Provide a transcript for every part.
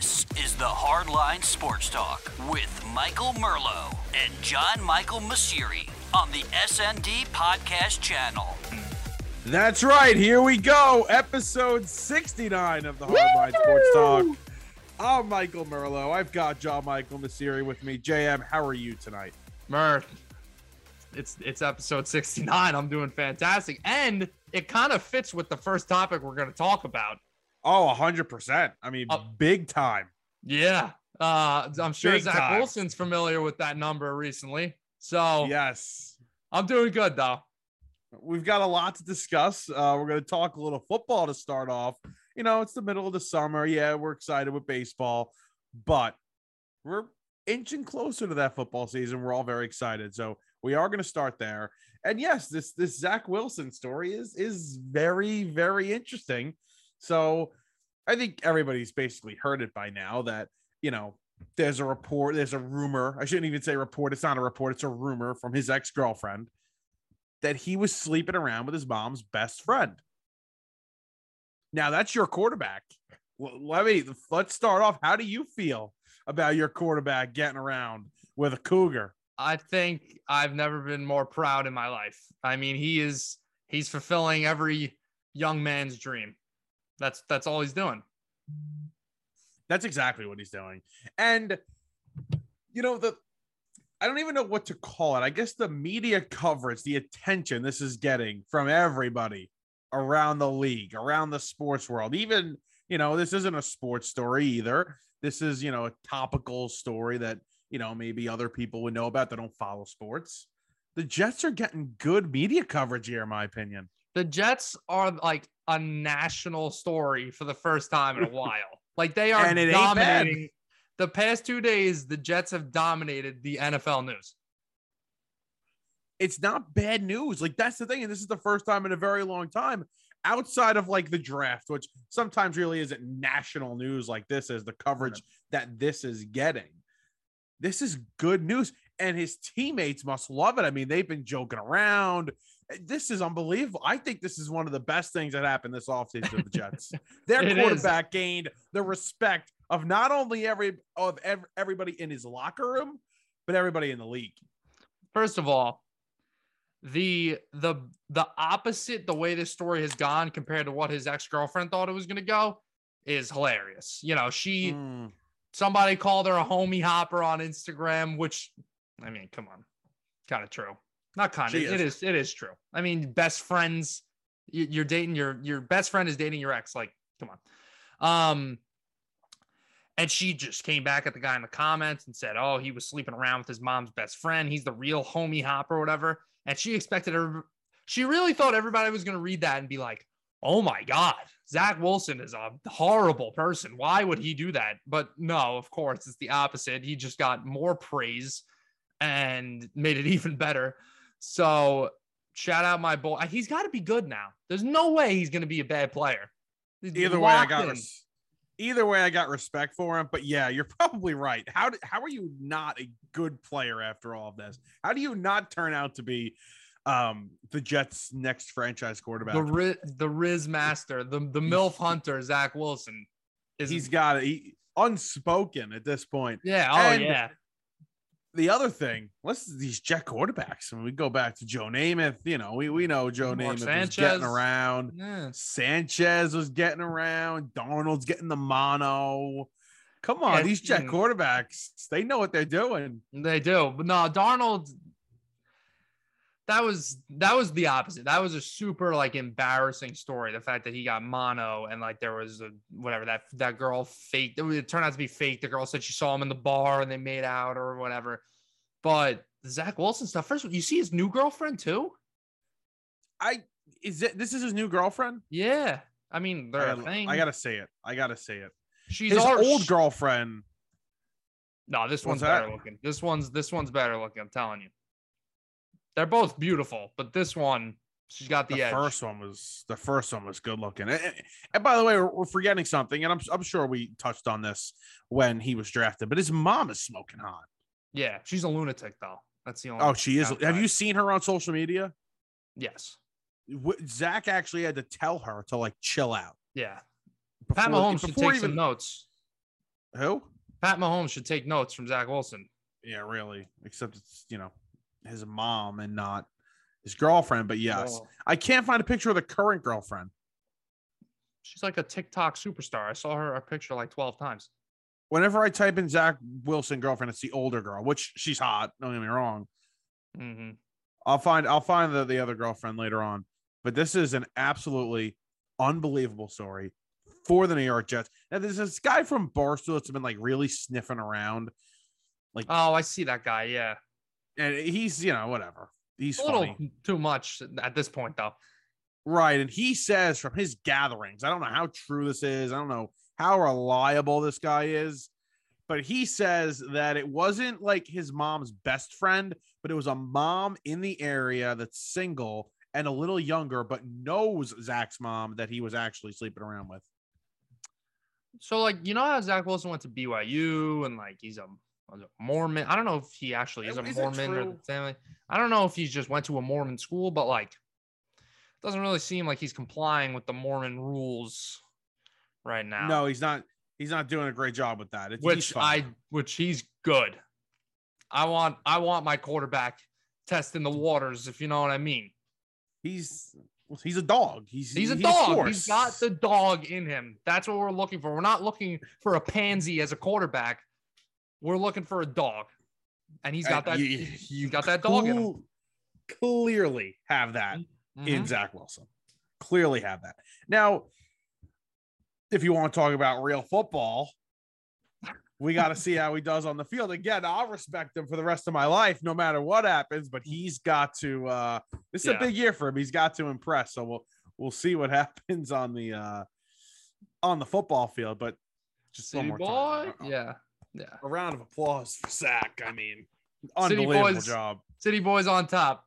This is the Hardline Sports Talk with Michael Merlo and John Michael Masiri on the SND Podcast Channel. That's right. Here we go. Episode 69 of the Hardline Sports Talk. I'm Michael Merlo. I've got John Michael Masiri with me. JM, how are you tonight? Murph, it's it's episode 69. I'm doing fantastic. And it kind of fits with the first topic we're going to talk about. Oh, 100%. I mean, Uh, big time. Yeah. Uh, I'm sure Big Zach time. Wilson's familiar with that number recently. So Yes. I'm doing good though. We've got a lot to discuss. Uh, we're going to talk a little football to start off. You know, it's the middle of the summer. Yeah, we're excited with baseball, but we're inching closer to that football season. We're all very excited. So we are going to start there. And yes, this this Zach Wilson story is is very very interesting. So I think everybody's basically heard it by now that you know there's a report, there's a rumor. I shouldn't even say report. It's not a report. It's a rumor from his ex girlfriend that he was sleeping around with his mom's best friend. Now that's your quarterback. Well, let me let's start off. How do you feel about your quarterback getting around with a cougar? I think I've never been more proud in my life. I mean, he is he's fulfilling every young man's dream. That's that's all he's doing. That's exactly what he's doing. And you know, the I don't even know what to call it. I guess the media coverage, the attention this is getting from everybody around the league, around the sports world. Even, you know, this isn't a sports story either. This is, you know, a topical story that, you know, maybe other people would know about that don't follow sports. The Jets are getting good media coverage here, in my opinion. the Jets are like a national story for the first time in a while. Like they are And it ain't bad. dominating. The past two days, the Jets have dominated the NFL news. it's not bad news. Like that's the thing, and this is the first time in a very long time outside of like the draft, which sometimes really isn't national news like this is the coverage that this is getting. This is good news, and his teammates must love it. I mean, they've been joking around. This is unbelievable. I think this is one of the best things that happened this offseason to the Jets. Their It is. quarterback gained the respect of not only every of ev- everybody in his locker room, but everybody in the league. First of all, the the the opposite the way this story has gone compared to what his ex-girlfriend thought it was going to go is hilarious. You know, she Mm. somebody called her a homie hopper on Instagram, which I mean, come on, kind of true. Not kind of, it is. It is true. I mean, best friends. you- You're dating your your best friend is dating your ex. Like, come on. Um, and she just came back at the guy in the comments and said, "Oh, he was sleeping around with his mom's best friend. He's the real homie hopper, or whatever." And she expected her. She really thought everybody was going to read that and be like, "Oh my god, Zach Wilson is a horrible person. Why would he do that?" But no, of course, it's the opposite. He just got more praise and made it even better. So shout out my boy. He's got to be good now. There's no way he's going to be a bad player. He's either way, I got res- either way, I got respect for him. But yeah, you're probably right. How did, how are you not a good player after all of this? How do you not turn out to be um the Jets' next franchise quarterback? the Riz, the Riz master, the the milf hunter, Zach Wilson. Is He's got it he, unspoken at this point. yeah, oh and- yeah, The other thing, what's these Jet quarterbacks? When we go back to Joe Namath, you know, we, we know Joe Mark Namath was getting around. yeah. Sanchez was getting around. Darnold's getting the mono. Come on, Yeah, these Jet mm. quarterbacks, they know what they're doing. They do, but no, Darnold. That was that was the opposite. That was a super like embarrassing story. The fact that he got mono and like there was a whatever that that girl faked. It, it turned out to be fake. The girl said she saw him in the bar and they made out or whatever. But Zach Wilson stuff. First, you see his new girlfriend too. I is it this is his new girlfriend? Yeah, I mean I they're a gotta, thing. I gotta say it. I gotta say it. She's His al- old girlfriend. No, this What's one's better looking. This one's this one's better looking. I'm telling you. They're both beautiful, but this one, she's got the, The, edge. first one was the first one was good looking. And, and- by the way, we're, we're forgetting something, and I'm I'm sure we touched on this when he was drafted, but his mom is smoking hot. Yeah, she's a lunatic though. That's the only. Oh, she is. Have you seen her on social media? Yes. Zach actually had to tell her to like chill out. Yeah. Pat before- Mahomes should take some notes. Who? Pat Mahomes should take notes from Zach Wilson. Yeah, really. Except it's you know his mom and not his girlfriend. But yes, Oh, I can't find a picture of the current girlfriend. she's like a TikTok superstar. I saw her a picture like 12 times. Whenever I type in Zach Wilson girlfriend, it's the older girl, which she's hot. Don't get me wrong. Mm-hmm. I'll find I'll find the, the other girlfriend later on. But this is an absolutely unbelievable story for the New York Jets. Now there's this guy from Barstool that's been like really sniffing around, Like Oh, I see that guy. Yeah. And he's you know whatever. He's a little funny, too much at this point, though. right? And he says from his gatherings, I don't know how true this is. I don't know how reliable this guy is, but he says that it wasn't like his mom's best friend, but it was a mom in the area that's single and a little younger, but knows Zach's mom that he was actually sleeping around with. So, like, you know how Zach Wilson went to BYU and like he's a Mormon. I don't know if he actually is a Is Mormon or the family. I don't know if he just went to a Mormon school, but like, it doesn't really seem like he's complying with the Mormon rules right now. No, he's not. He's not doing a great job with that. It's, which I, which he's good. I want, I want my quarterback testing the waters, if you know what I mean. he's he's a dog. He's He's a he's dog. force. He's got the dog in him. That's what we're looking for. We're not looking for a pansy as a quarterback. We're looking for a dog, and he's got that. you- he's you got that dog in him. Clearly have that in Mhm. Zach Wilson. Clearly have that. Now, if you want to talk about real football, we got to see how he does on the field. Again, I'll respect him for the rest of my life, no matter what happens. But he's got to. uh This is Yeah. a big year for him. He's got to impress. So we'll we'll see what happens on the uh on the football field. But just one more boy. time. Yeah, yeah. A round of applause for Zach. I mean, City unbelievable boys. job. City boys on top.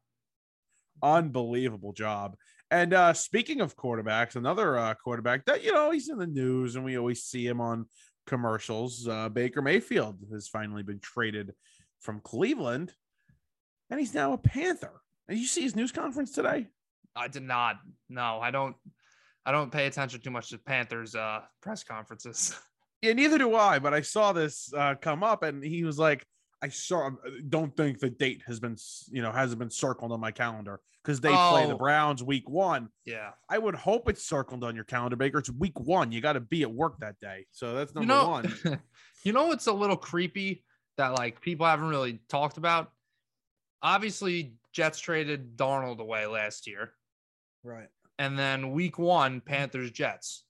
unbelievable job. And uh, speaking of quarterbacks, another uh, quarterback that you know he's in the news and we always see him on commercials. Uh, Baker Mayfield has finally been traded from Cleveland, and he's now a Panther. And you see his news conference today? I did not. No, I don't. I don't pay attention too much to Panthers uh press conferences. Yeah, neither do I. But I saw this uh, come up, and he was like, "I saw. Don't think the date has been, you know, hasn't been circled on my calendar because they play the Oh. Browns week one." yeah. I would hope it's circled on your calendar, Baker. It's week one. You got to be at work that day. So that's You number know, one. you know it's a little creepy that like people haven't really talked about? Obviously, Jets traded Darnold away last year. Right. And then week one, Panthers Jets.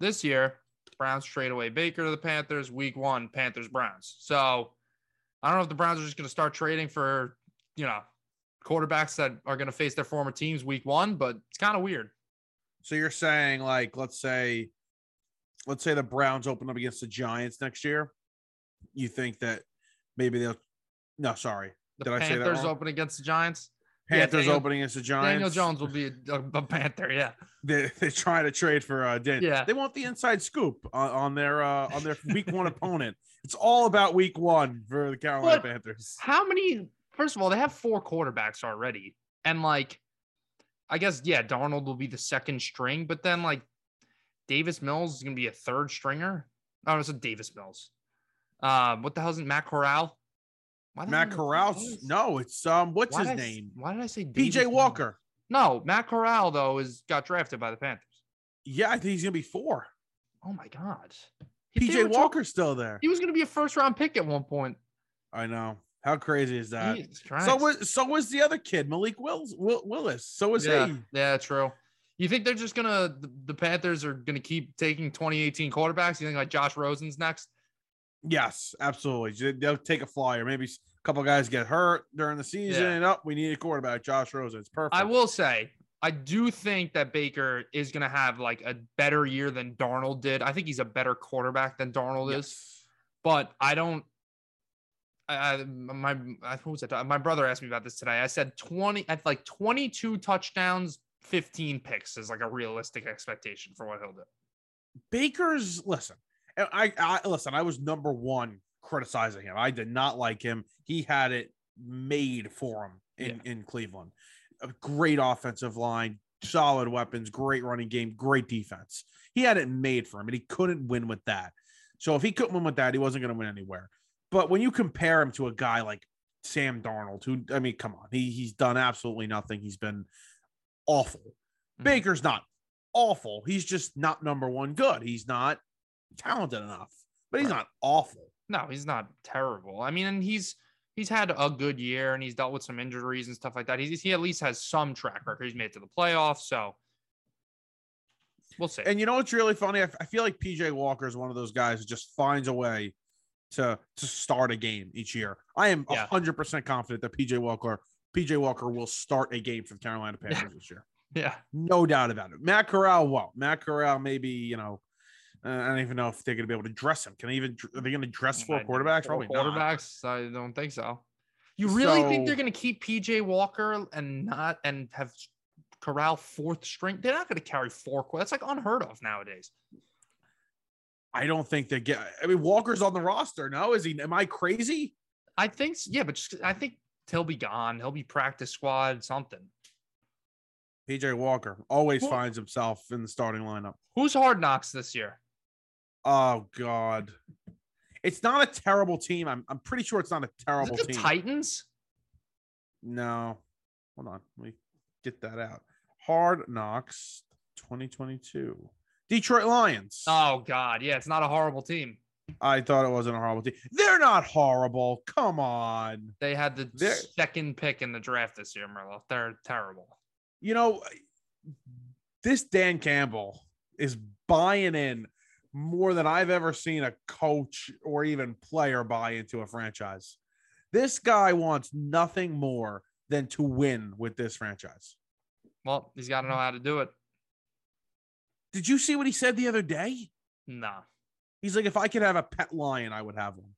This year, Browns trade away Baker to the Panthers. Week one, Panthers Browns. So I don't know if the Browns are just going to start trading for, you know, quarterbacks that are going to face their former teams week one, but it's kind of weird. So you're saying, like, let's say, let's say the Browns open up against the Giants next year. You think that maybe they'll? No, sorry. The Did I say that Panthers wrong? open against the Giants. Yeah, Panthers Daniel- opening against the Giants. Daniel Jones will be a, a, Panther. Yeah. They, they're trying to trade for uh, Dan. Yeah. They want the inside scoop on, on their uh, on their week one opponent. It's all about week one for the Carolina But- Panthers. How many? First of all, they have four quarterbacks already, and like, I guess yeah, Darnold will be the second string, but then like, Davis Mills is gonna be a third stringer. Oh, it's a Davis Mills. Um, what the hell is it? Matt Corral. Matt Corral. No, it's um. What's why his did I s- name? Why did I say PJ? Walker. No, Matt Corral though is got drafted by the Panthers. Yeah, I think he's gonna be four. Oh my god. PJ Walker's still there. He was gonna be a first round pick at one point. I know. How crazy is that? So was so was the other kid, Malik Wills, Will, Willis. So was yeah, he. yeah, true. You think they're just gonna the Panthers are gonna keep taking 2018 quarterbacks? You think like Josh Rosen's next? Yes, absolutely. They- They'll take a flyer. Maybe a couple guys get hurt during the season. Yeah. And up, we need a quarterback. Josh Rosen. It's perfect. I will say, I do think that Baker is gonna have like a better year than Darnold did. I think he's a better quarterback than Darnold is, but I don't. I, I my I, who was that? Uh, my brother asked me about this today. I said 20 at like 22 touchdowns, 15 picks is like a realistic expectation for what he'll do. Baker's listen. I, I listen. I was number one criticizing him. I did not like him. He had it made for him in in Cleveland. A great offensive line, solid weapons, great running game, great defense. He had it made for him, and he couldn't win with that. So if he couldn't win with that, he wasn't going to win anywhere. But when you compare him to a guy like Sam Darnold, who I mean, come on, he he's done absolutely nothing. He's been awful. Mhm. Baker's not awful. He's just not number one good. He's not talented enough, but he's Right. not awful. No, he's not terrible. I mean, and he's he's had a good year and he's dealt with some injuries and stuff like that. He's, he at least has some track record. He's made it to the playoffs, so we'll see. And you know what's really funny? I, I feel like PJ Walker is one of those guys who just finds a way to to start a game each year. I am Yeah. hundred percent confident that PJ Walker PJ Walker will start a game for the Carolina Panthers this year. yeah, No doubt about it. Matt Corral, well, Matt Corral, maybe you know, uh, I don't even know if they're going to be able to dress him. Can they even? Are they going to dress four quarterbacks? four Probably not. quarterbacks. I don't think so. You really think they're going to keep PJ Walker and not and have Corral fourth string? They're not going to carry four. That's like unheard of nowadays. I don't think they get. I mean, Walker's on the roster. No, is he? Am I crazy? I think, yeah, but just, I think he'll be gone. He'll be practice squad, something. PJ Walker always Well- finds himself in the starting lineup. Who's hard knocks this year? Oh God, it's not a terrible team. I'm I'm pretty sure it's not a Is terrible it the team. Titans? No, hold on. Let me get that out. Hard Knocks 2022. Detroit Lions. Oh God, yeah, it's not a horrible team. I thought it wasn't a horrible team. They're not horrible. Come on. They had the They're- second pick in the draft this year, Merlo. They're terrible. You know, this Dan Campbell is buying in more than I've ever seen a coach or even player buy into a franchise. This guy wants nothing more than to win with this franchise. Well, he's got to know how to do it. Did you see what he said the other day? Nah. He's like, if I could have a pet lion, I would have one.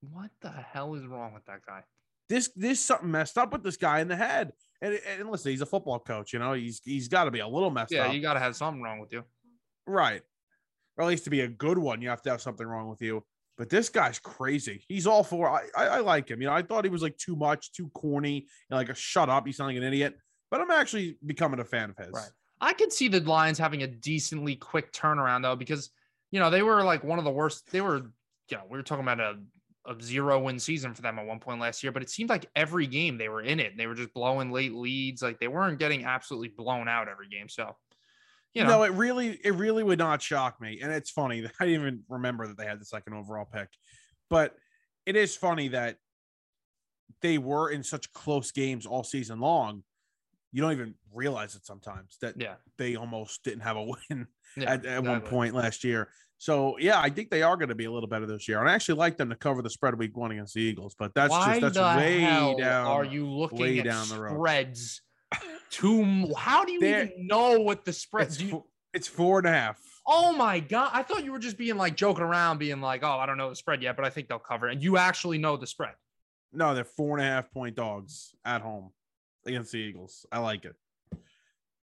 What the hell is wrong with that guy? This this something messed up with this guy in the head. And, and listen, he's a football coach, you know, he's he's got to be a little messed Yeah, up. Yeah, you got to have something wrong with you. right. Or at least to be a good one, you have to have something wrong with you. But this guy's crazy. He's all for I, I, I like him. You know, I thought he was like too much, too corny, know, like a shut up, you sound like an idiot. But I'm actually becoming a fan of his. Right. I could see the Lions having a decently quick turnaround though, because you know they were like one of the worst. They were, you know, we were talking about a, a zero win season for them at one point last year, but it seemed like every game they were in it. They were just blowing late leads, like they weren't getting absolutely blown out every game. So, you know, no, it really, it really would not shock me. And it's funny that I didn't even remember that they had the second overall pick, but it is funny that they were in such close games all season long. You don't even realize it sometimes that yeah, they almost didn't have a win yeah at, at one point last year. So yeah, I think they are going to be a little better this year. And I actually like them to cover the spread week one against the Eagles, but that's Why just that's way down. are you looking way at down the road. spreads? Too m- how do you even know what the spread? It's, you, it's four and a half. Oh my god! I thought you were just being like joking around, being like, "Oh, I don't know the spread yet, but I think they'll cover." it." And you actually know the spread. No, they're four and a half point dogs at home against the Eagles. I like it.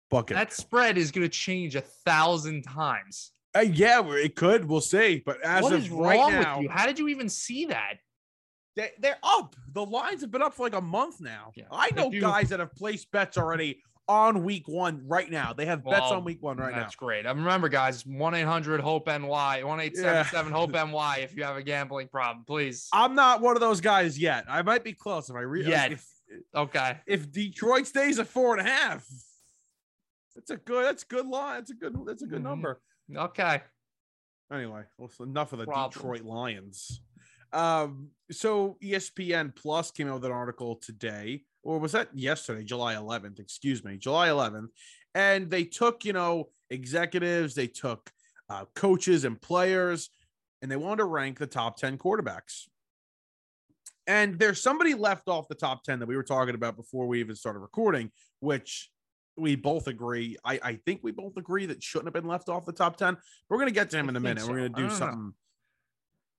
Bucket. That spread is going to change a thousand times. Uh, yeah, it could. We'll see. But as What of is right wrong now, with you? How did you even see that? They, they're up. The lines have been up for like a month now. Yeah. I know guys that have placed bets already on week one right now. They have bets Well, on week one right now. That's great. I remember, guys, one eight hundred Hope NY, one eight seven seven Hope NY. If you have a gambling problem, please. I'm not one of those guys yet. I might be close if I read. If, Okay. if Detroit stays at four and a half, that's a good. That's a good line. That's a good. That's a good Mhm. number. Okay. Anyway, well, enough of the. Detroit Lions. Um, so ESPN Plus came out with an article today, or was that yesterday, July 11th? Excuse me, July 11th, and they took you know executives, they took uh, coaches and players, and they wanted to rank the top 10 quarterbacks. And there's somebody left off the top 10 that we were talking about before we even started recording, which we both agree. I, I think we both agree that shouldn't have been left off the top 10. We're going to get to him in a minute. We're going to do don't know.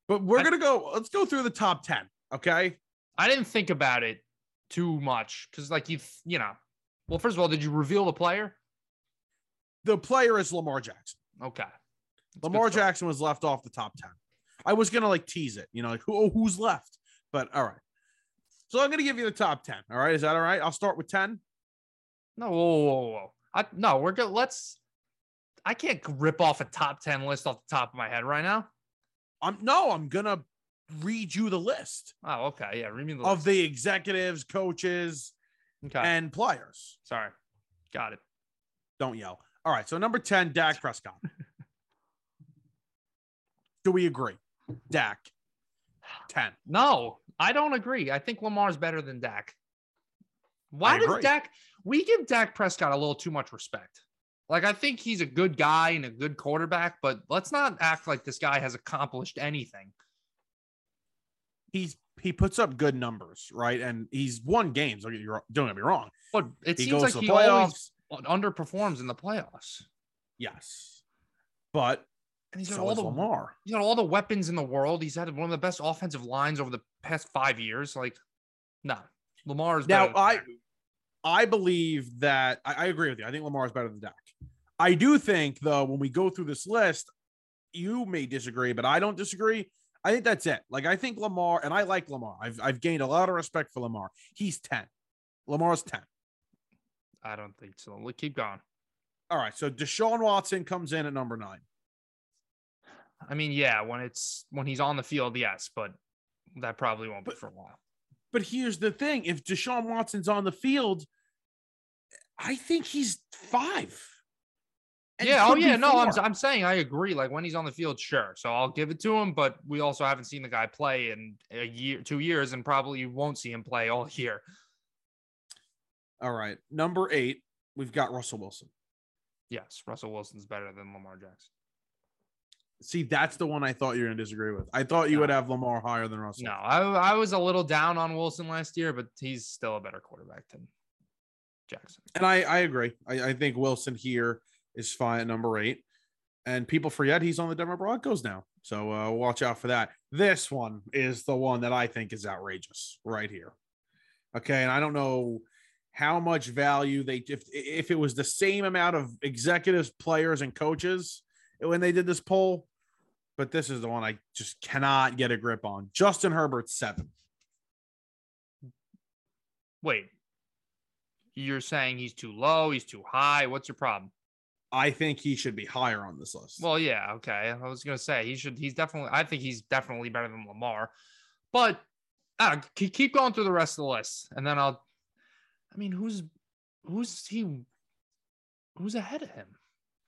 But we're I- going to go, let's go through the top 10. Okay. I didn't think about it too much because, like, you, you know, well, first of all, did you reveal the player? The player is Lamar Jackson. Okay. That's Lamar. Jackson was left off the top 10. I was going to like tease it, you know, like who, oh, who's left? But all right. So I'm going to give you the top 10. All right. Is that all right? I'll start with 10. No, whoa, whoa, whoa, whoa. I, no, we're good. Let's. I can't rip off a top ten list off the top of my head right now. I'm no, I'm gonna read you the list Oh, okay. Yeah, read me the of list. the executives, coaches, okay. and players. Sorry, got it. Don't yell. All right. So number 10, Dak Prescott. Do we agree? Dak. 10. No, I don't agree. I think Lamar's better than Dak. Why does. Dak? We give Dak Prescott a little too much respect. Like I think he's a good guy and a good quarterback, but let's not act like this guy has accomplished anything. He's he puts up good numbers, right? And he's won games. Don't get, you wrong- don't get me wrong. But it He seems goes like to the he playoffs. always underperforms in the playoffs. Yes. But And he's got so all the Lamar. he's got all the weapons in the world. He's had one of the best offensive lines over the past five years. Like, no, Lamar is Now better than I. I believe that I, I agree with you. I think Lamar is better than Dak. I do think though, when we go through this list, you may disagree, but I don't disagree. I think that's it. Like I think Lamar, and I like Lamar. I've I've gained a lot of respect for Lamar. He's 10. Lamar's 10. I don't think so. Look, Keep going. All right. So Deshaun Watson comes in at number nine. I mean, yeah, when it's when he's on the field, yes, but that probably won't be But- for a while. But here's the thing: if Deshaun Watson's on the field, I think he's five. Yeah, oh yeah, no, I'm. I'm saying I agree. Like when he's on the field, sure. So I'll give it to him, but we also haven't seen the guy play in a year, two years, and probably won't see him play all year. All right. Number eight, we've got Russell Wilson. Yes, Russell Wilson's better than Lamar Jackson. See, that's the one I thought you were going to disagree with. I thought you No. would have Lamar higher than Russell. No, I I was a little down on Wilson last year, but he's still a better quarterback than Jackson. And I, I agree. I, I think Wilson here is fine at number eight. And people forget he's on the Denver Broncos now. So uh, watch out for that. This one is the one that I think is outrageous right here. Okay. And I don't know how much value they, if, if it was the same amount of executives, players, and coaches when they did this poll, but this is the one I just cannot get a grip on. Justin Herbert, seven. Wait, you're saying he's too low? He's too high? What's your problem? I think he should be higher on this list. Well, yeah, okay. I was gonna say he should. He's definitely. I think he's definitely better than Lamar, but uh, keep keep going through the rest of the list, and then I'll. I mean, who's who's he? Who's ahead of him?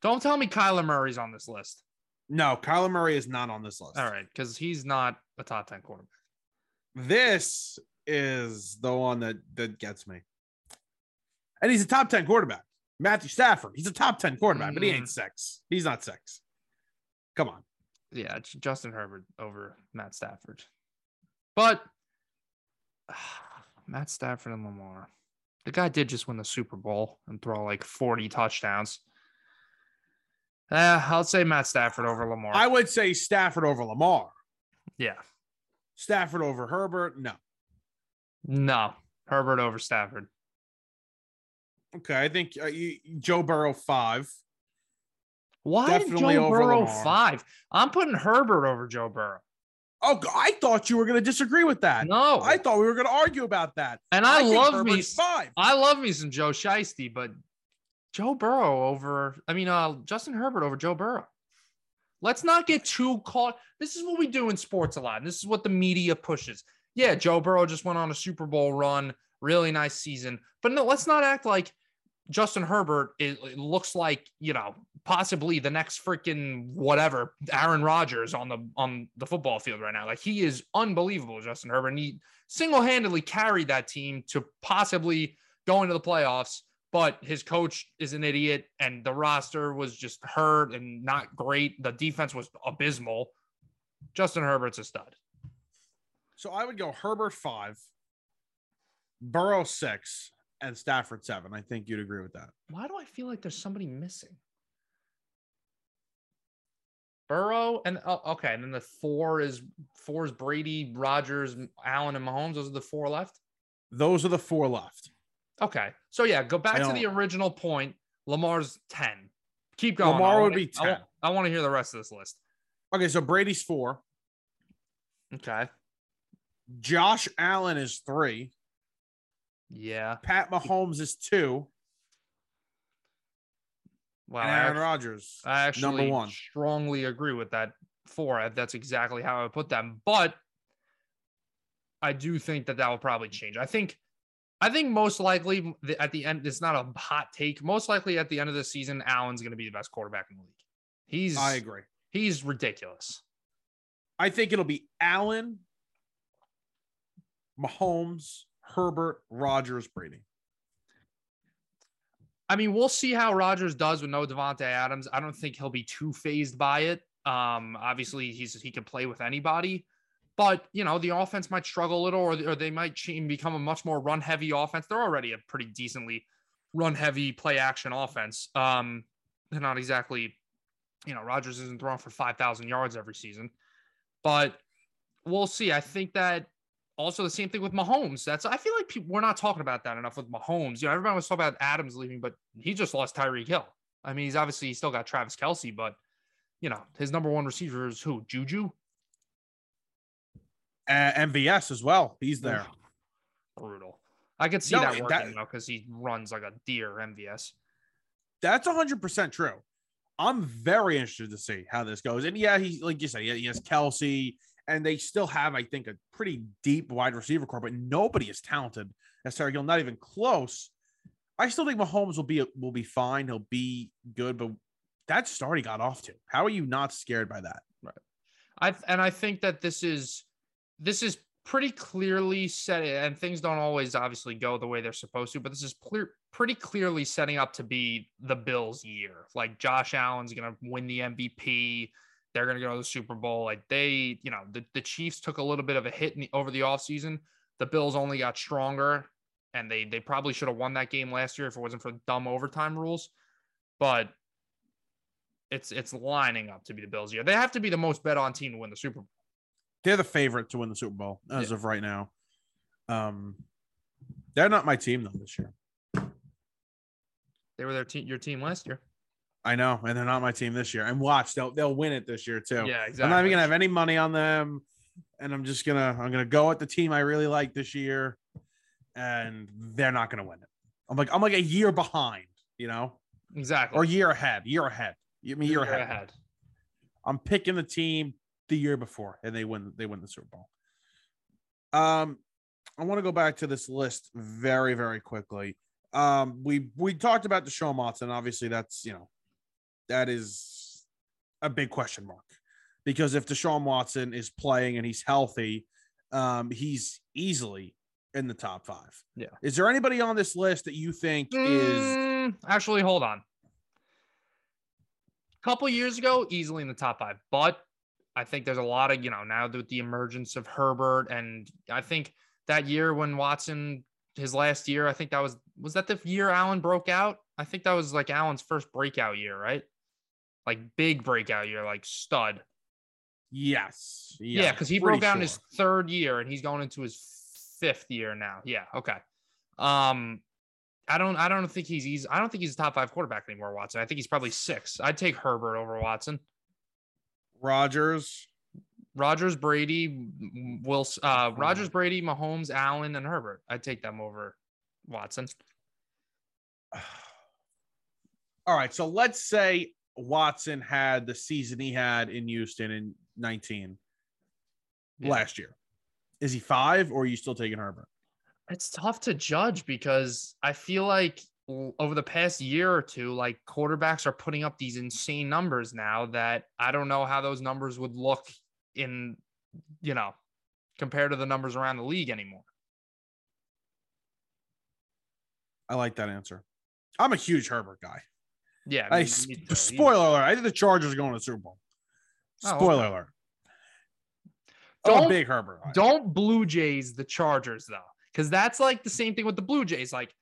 Don't tell me Kyler Murray's on this list. no, Kyler Murray is not on this list. All right, because he's not a top ten quarterback. This is the one that that gets me. And he's a top 10 quarterback. Matthew Stafford. He's a top 10 quarterback, but he ain't six. He's not six. Come on. Yeah, it's Justin Herbert over Matt Stafford, but Matt Stafford and Lamar. The guy did just win the Super Bowl and throw like 40 touchdowns. Uh, I'll say Matt Stafford over Lamar. I would say Stafford over Lamar. yeah. Stafford over Herbert. No. No. Herbert over Stafford. Okay. I think uh, you, Joe Burrow, five. Why Definitely Joe Burrow Lamar. five? I'm putting Herbert over Joe Burrow. Oh, I thought you were going to disagree with that. No. I thought we were going to argue about that. and I, think love me five. I love me some Joe Shiesty, but Joe Burrow over, I mean, uh, Justin Herbert over Joe Burrow. Let's not get too caught. This is what we do in sports a lot. and This is what the media pushes. Yeah, Joe Burrow just went on a Super Bowl run, really nice season. But no, let's not act like Justin Herbert it, it looks like, you know, possibly the next freaking whatever Aaron Rodgers on the on the football field right now. Like he is unbelievable, Justin Herbert. And he single-handedly carried that team to possibly go into the playoffs but his coach is an idiot and the roster was just hurt and not great. The defense was abysmal. Justin Herbert's a stud. So I would go Herbert five, Burrow six, and Stafford seven. I think you'd agree with that. Why do I feel like there's somebody missing? Burrow and oh, okay, and then the four is four is Brady, Rodgers, Allen, and Mahomes. Those are the four left. Those are the four left. Okay, so yeah, go back to the original point. Lamar's ten. Keep going. Lamar would be I wa- 10. I want to hear the rest of this list. Okay, so Brady's four. Okay. Josh Allen is three. Yeah. Pat Mahomes is two. Wow. and Aaron Rodgers. I actually number one. strongly agree with that four. That's exactly how I put them. But I do think that that will probably change. I think, I think most likely at the end, it's not a hot take. Most likely at the end of the season, Allen's going to be the best quarterback in the league. He's, I agree. He's ridiculous. I think it'll be Allen, Mahomes, Herbert, Rodgers, Brady. I mean, we'll see how Rodgers does with no Davante Adams. I don't think he'll be too fazed by it. Um, obviously, he's he can play with anybody, but you know the offense might struggle a little, or, or they might become a much more run heavy offense. They're already a pretty decently run heavy play action offense. Um, they're not exactly, you know, Rodgers isn't throwing for five thousand yards every season, but we'll see. I think that also the same thing with Mahomes. That's I feel like people, we're not talking about that enough with Mahomes. You know, everybody was talking about Adams leaving, but he just lost Tyreek Hill. I mean, he's obviously he still got Travis Kelce, but you know, his number one receiver is who? Juju. Uh, MVS as well. He's there. Brutal. I could see No, that working that- though because he runs like a deer. MVS. That's 100% true. I'm very interested to see how this goes. And yeah, he, like you said, he has Kelce, and they still have, I think, a pretty deep wide receiver corps, but nobody is talented as Tyreek Hill, not even close. I still think Mahomes will be will be fine. He'll be good, but that start he got off to. How are you not scared by that? Right. I and I think that this is this is pretty clearly set and things don't always obviously go the way they're supposed to, but this is clear pretty clearly setting up to be the Bills year. Like Josh Allen's going to win the MVP. They're going to go to the Super Bowl. Like they, you know, the, the Chiefs took a little bit of a hit in the, over the offseason. The Bills only got stronger and they they probably should have won that game last year if it wasn't for dumb overtime rules. But it's it's lining up to be the Bills year. They have to be the most bet on team to win the Super Bowl. They're the favorite to win the Super Bowl as Yeah. of right now. Um, they're not my team though this year. They were their team, your team last year. I know, and they're not my team this year. And watch, they'll they'll win it this year too. Yeah, exactly. I'm not even gonna have any money on them, and I'm just gonna I'm gonna go at the team I really like this year, and they're not gonna win it. I'm like I'm like a year behind, you know, exactly. or year ahead, year ahead. You mean year You're ahead. I'm picking the team the year before, and they win. They win the Super Bowl. Um, I want to go back to this list very, very quickly. Um, we we talked about Deshaun Watson. Obviously, that's you know, that is a big question mark because if Deshaun Watson is playing and he's healthy, um, he's easily in the top five. Yeah. Is there anybody on this list that you think is Mm, actually hold on. A couple years ago, easily in the top five, but I think there's a lot of you know now with the emergence of Herbert, and I think that year when Watson his last year, I think that was was that the year Allen broke out. I think that was like Allen's first breakout year, right? Like big breakout year, like stud. yes, Yeah, because he broke down in his third year and he's going into his fifth year now. Yeah, okay. Um, I don't I don't think he's easy. I don't think he's a top five quarterback anymore, Watson. I think he's probably six. I'd take Herbert over Watson. Rodgers. Rodgers, Brady, Will uh Rodgers, Brady, Mahomes, Allen, and Herbert. I'd take them over Watson. All right, so let's say Watson had the season he had in Houston in 19 Yeah. last year. Is he five or are you still taking Herbert? It's tough to judge because I feel like over the past year or two, like quarterbacks are putting up these insane numbers now that I don't know how those numbers would look in, you know, compared to the numbers around the league anymore. I like that answer. I'm a huge Herbert guy. Yeah. I, me- s- me too. He- spoiler alert. I think the Chargers are going to the Super Bowl. Oh, Spoiler okay. alert. Oh, don't- big Herbert. Don't Blue Jays the Chargers though, because that's like the same thing with the Blue Jays. Like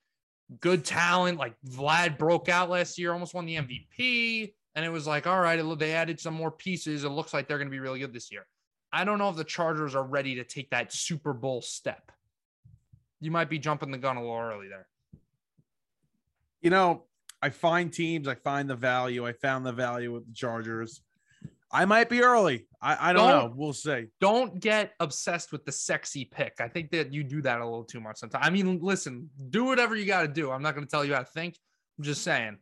good talent, like Vlad broke out last year, almost won the MVP, and it was like, all right, it- they added some more pieces. It looks like they're going to be really good this year. I don't know if the Chargers are ready to take that Super Bowl step. You might be jumping the gun a little early there. You know, I find teams, I find the value. I found the value with the Chargers. I might be early. I, I don't, Don't- know. We'll see. Don't get obsessed with the sexy pick. I think that you do that a little too much sometimes. I mean, listen, do whatever you got to do. I'm not going to tell you how to think. I'm just saying.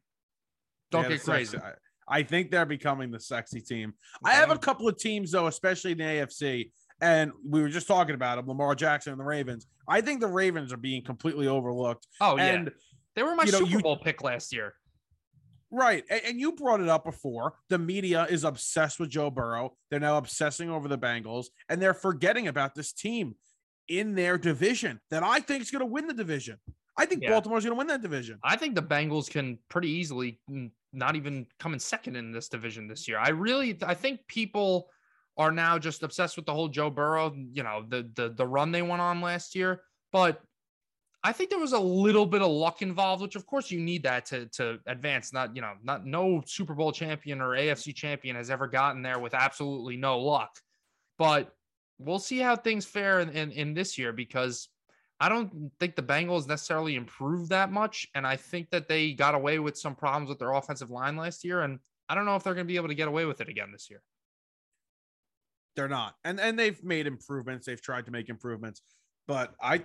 Don't Yeah, get crazy. I, I think they're becoming the sexy team. I have a couple of teams though, especially in the AFC, and we were just talking about them, Lamar Jackson and the Ravens. I think the Ravens are being completely overlooked. Oh yeah, and they were my you know, Super you- Bowl pick last year. Right. And, and you brought it up before. The media is obsessed with Joe Burrow. They're now obsessing over the Bengals, and they're forgetting about this team in their division that I think is going to win the division. I think Yeah. Baltimore's going to win that division. I think the Bengals can pretty easily not even come in second in this division this year. I really, I think people are now just obsessed with the whole Joe Burrow, you know, the the the run they went on last year. But I think there was a little bit of luck involved, which of course you need that to to advance. Not you know, not no Super Bowl champion or AFC champion has ever gotten there with absolutely no luck. But we'll see how things fare in, in, in this year because I don't think the Bengals necessarily improved that much. And I think that they got away with some problems with their offensive line last year. And I don't know if they're going to be able to get away with it again this year. They're not. And and they've made improvements. They've tried to make improvements. But I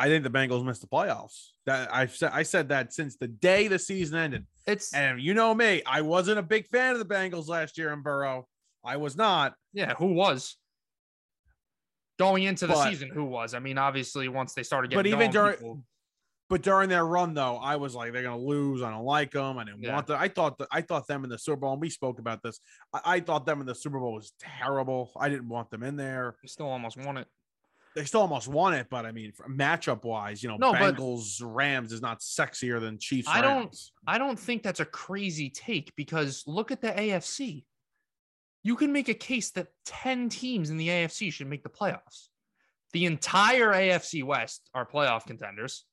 I think the Bengals missed the playoffs. That I've said I said that since the day the season ended. It's, And you know me, I wasn't a big fan of the Bengals last year in Burrow. I was not. yeah, who was? Going into the But- season, who was? I mean, obviously, once they started getting But even during- people- But during their run, though, I was like, they're gonna lose. I don't like them. I didn't Yeah. want them. I thought that I thought them in the Super Bowl. And we spoke about this. I, I thought them in the Super Bowl was terrible. I didn't want them in there. we still almost won it. They still almost won it, but I mean, matchup wise, you know, No, Bengals Rams is not sexier than Chiefs. I don't- I don't think that's a crazy take because look at the AFC. You can make a case that 10 teams in the AFC should make the playoffs. The entire AFC West are playoff contenders.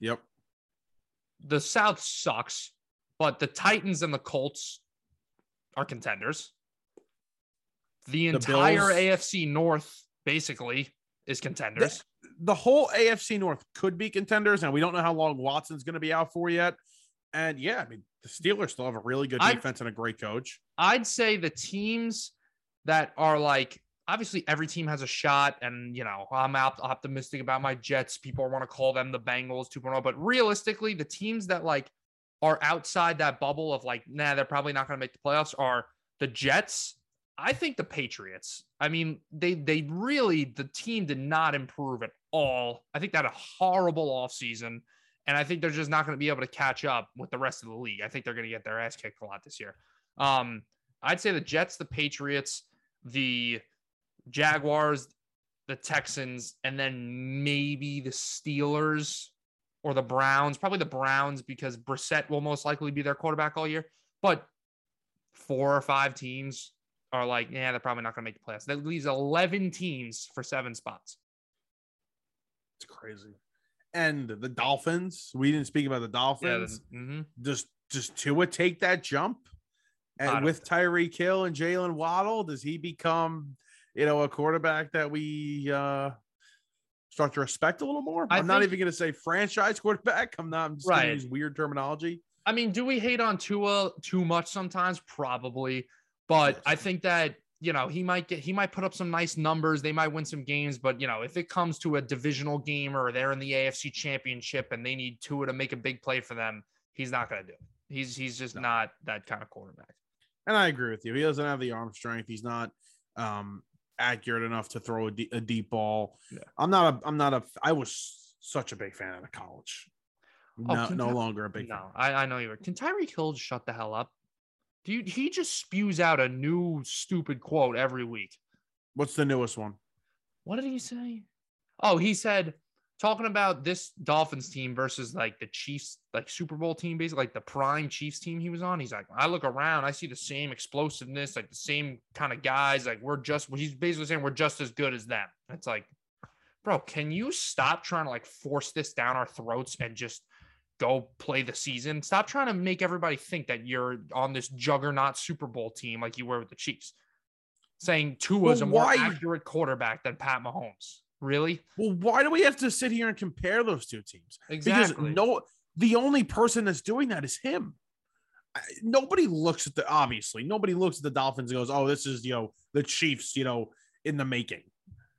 Yep. The South sucks, but the Titans and the Colts are contenders. The The entire Bills- AFC North basically is contenders. The whole AFC North could be contenders, and we don't know how long Watson's going to be out for yet. And yeah, I mean, the Steelers still have a really good I- defense and a great coach. I'd say the teams that are like obviously every team has a shot, and you know I'm op- optimistic about my Jets. People want to call them the Bengals 2.0, but realistically, the teams that like are outside that bubble of like, nah, they're probably not going to make the playoffs are the Jets. I think the Patriots. I mean, they they really the team did not improve at all. I think had a horrible offseason. And I think they're just not going to be able to catch up with the rest of the league. I think they're going to get their ass kicked a lot this year. Um, I'd say the Jets, the Patriots, the Jaguars, the Texans, and then maybe the Steelers or the Browns. Probably the Browns because Brissett will most likely be their quarterback all year. But four or five teams are like, yeah, they're probably not going to make the playoffs. That leaves 11 teams for seven spots. It's crazy. And the Dolphins, we didn't speak about the Yeah. Dolphins. mhm. Does does Tua take that jump? And with Tyreek Hill and Jaylen Waddle, does he become, you know, a quarterback that we uh start to respect a little more? I I'm not even gonna say franchise quarterback. I'm not I'm just gonna Right. use weird terminology. I mean, do we hate on Tua too much sometimes? Probably. But. I think that, you know, he might get he might put up some nice numbers. They might win some games, but you know, if it comes to a divisional game or they're in the AFC championship and they need Tua to make a big play for them, he's not gonna do it. He's he's just No. not that kind of quarterback. And I agree with you. He doesn't have the arm strength. He's not um accurate enough to throw a, deep ball. Yeah. I'm not a I'm not a I was such a big fan of the college. No, can no Ty- longer a big fan. No, I, I know you were. Can Tyreek Hill shut the hell up? Dude, he just spews out a new stupid quote every week. What's the newest one? what did he say? Oh, he said talking about this Dolphins team versus like the Chiefs, like Super Bowl team, basically like the prime Chiefs team he was on. He's like, I look around, I see the same explosiveness, like the same kind of guys. Like we're just, he's basically saying we're just as good as them. It's like, bro, can you stop trying to like force this down our throats and just go play the season? Stop trying to make everybody think that you're on this juggernaut Super Bowl team like you were with the Chiefs. Saying Tua's Well, a more why- accurate quarterback than Pat Mahomes. Really? Well, why do we have to sit here and compare those two teams? Exactly. Because no, the only person that's doing that is him. I- Nobody looks at the obviously nobody looks at the Dolphins and goes, "Oh, this is you know the Chiefs," you know, in the making.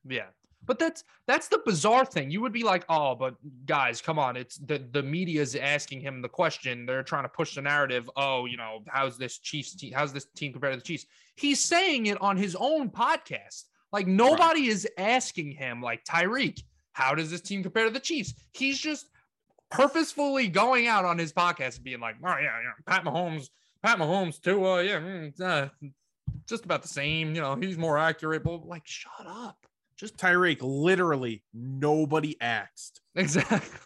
yeah. But that's that's the bizarre thing. You would be like, oh, but guys, come on. It's the the media is asking him the question. They're trying to push the narrative. Oh, you know, how's this Chiefs team? How's this team compared to the Chiefs? He's saying it on his own podcast. Like nobody right. is asking him, like Tyreek, how does this team compare to the Chiefs? He's just purposefully going out on his podcast and being like, oh yeah, yeah, Pat Mahomes, Pat Mahomes too. Uh, yeah, mm, uh, just about the same. You know, he's more accurate. But like, shut up. Just Tyreek, literally nobody asked. Exactly.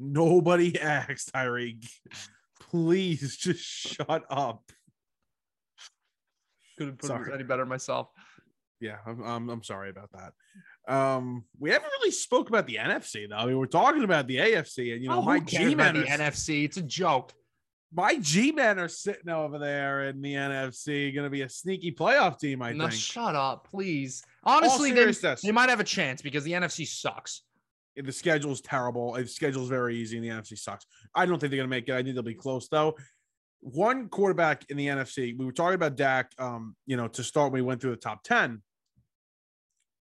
Nobody asked Tyreek. Please just shut up. Couldn't put sorry. it any better myself. Yeah, I'm, I'm, I'm sorry about that. Um, we haven't really spoke about the NFC though. I mean, we're talking about the AFC, and you know, oh, my G men the NFC. It's a joke. My G men are sitting over there in the NFC, going to be a sneaky playoff team. I no, think. shut up, please. Honestly, they, they might have a chance because the NFC sucks. The schedule is terrible. The schedule is very easy, and the NFC sucks. I don't think they're going to make it. I think they'll be close though. One quarterback in the NFC. We were talking about Dak. Um, you know, to start, we went through the top ten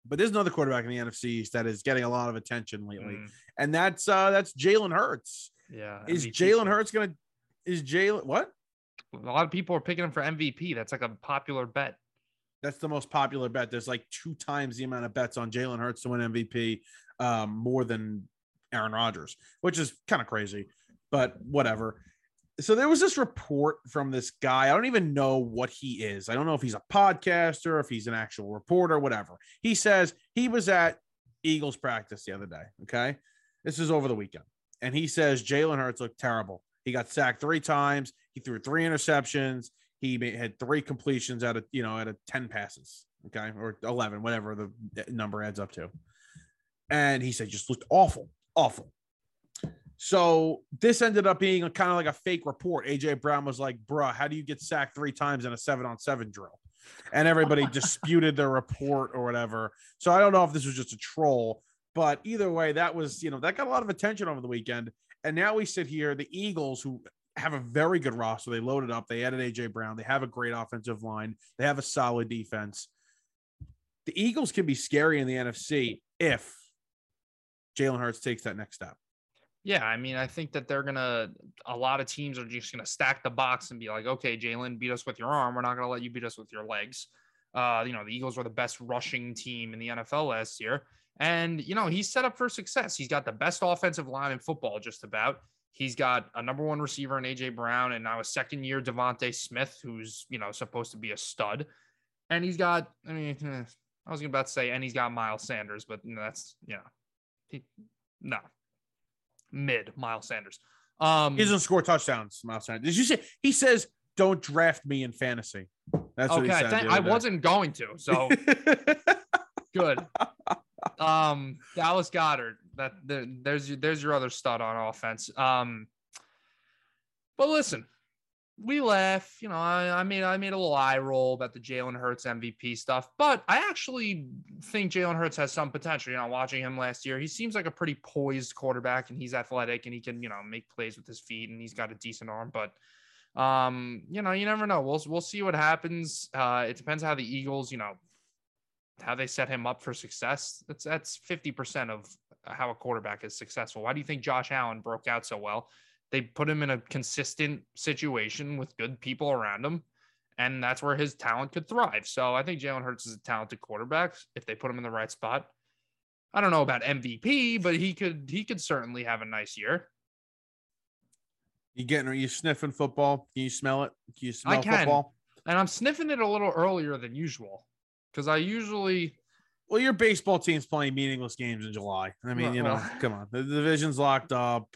but there's another quarterback in the NFC that is getting a lot of attention lately, mm. and that's uh that's Jalen Hurts. Yeah, is Jalen Hurts gonna? Is Jalen what? A lot of people are picking him for MVP. That's like a popular bet. That's the most popular bet. There's like two times the amount of bets on Jalen Hurts to win MVP, um, more than Aaron Rodgers, which is kind of crazy, but whatever so there was this report from this guy. I don't even know what he is. I don't know if he's a podcaster, if he's an actual reporter, whatever. He says he was at Eagles practice the other day. Okay. This is over the weekend. And he says Jalen Hurts looked terrible. He got sacked three times. He threw three interceptions. He had three completions out of, you know, out of 10 passes. Okay. Or 11, whatever the number adds up to. And he said, just looked awful, awful. So this ended up being a kind of like a fake report. AJ Brown was like, bruh, how do you get sacked three times in a seven on seven drill? And everybody disputed the report or whatever. So I don't know if this was just a troll, but either way, that was, you know, that got a lot of attention over the weekend. And now we sit here, the Eagles, who have a very good roster, they loaded up, they added AJ Brown, they have a great offensive line, they have a solid defense. The Eagles can be scary in the NFC if Jalen Hurts takes that next step. Yeah, I mean, I think that they're gonna. A lot of teams are just gonna stack the box and be like, "Okay, Jalen, beat us with your arm. We're not gonna let you beat us with your legs." Uh, you know, the Eagles were the best rushing team in the NFL last year, and you know he's set up for success. He's got the best offensive line in football, just about. He's got a number one receiver in AJ Brown, and now a second year DeVonta Smith, who's you know supposed to be a stud, and he's got. I mean, I was about to say, and he's got Miles Sanders, but that's you know, he, no, mid Miles Sanders. Um, he doesn't score touchdowns, Miles Sanders. Did you say he says don't draft me in fantasy? That's okay, what he said. Th- I wasn't going to, so good. Um, Dallas Goedert. That the, there's your, there's your other stud on offense. Um, but listen, we laugh. You know, I, I made I made a little eye roll about the Jalen Hurts MVP stuff, but I actually think Jalen Hurts has some potential. You know, watching him last year, he seems like a pretty poised quarterback, and he's athletic, and he can you know make plays with his feet, and he's got a decent arm. But um, you know, you never know. We'll we'll see what happens. Uh, it depends how the Eagles, you know, how they set him up for success. That's that's fifty percent of how a quarterback is successful. Why do you think Josh Allen broke out so well? They put him in a consistent situation with good people around him, and that's where his talent could thrive. So I think Jalen Hurts is a talented quarterback if they put him in the right spot. I don't know about MVP, but he could he could certainly have a nice year. You getting are you sniffing football? Can you smell it? Can you smell I can. football? And I'm sniffing it a little earlier than usual because I usually well, your baseball team's playing meaningless games in July. I mean, you know, uh-huh. come on, the division's locked up.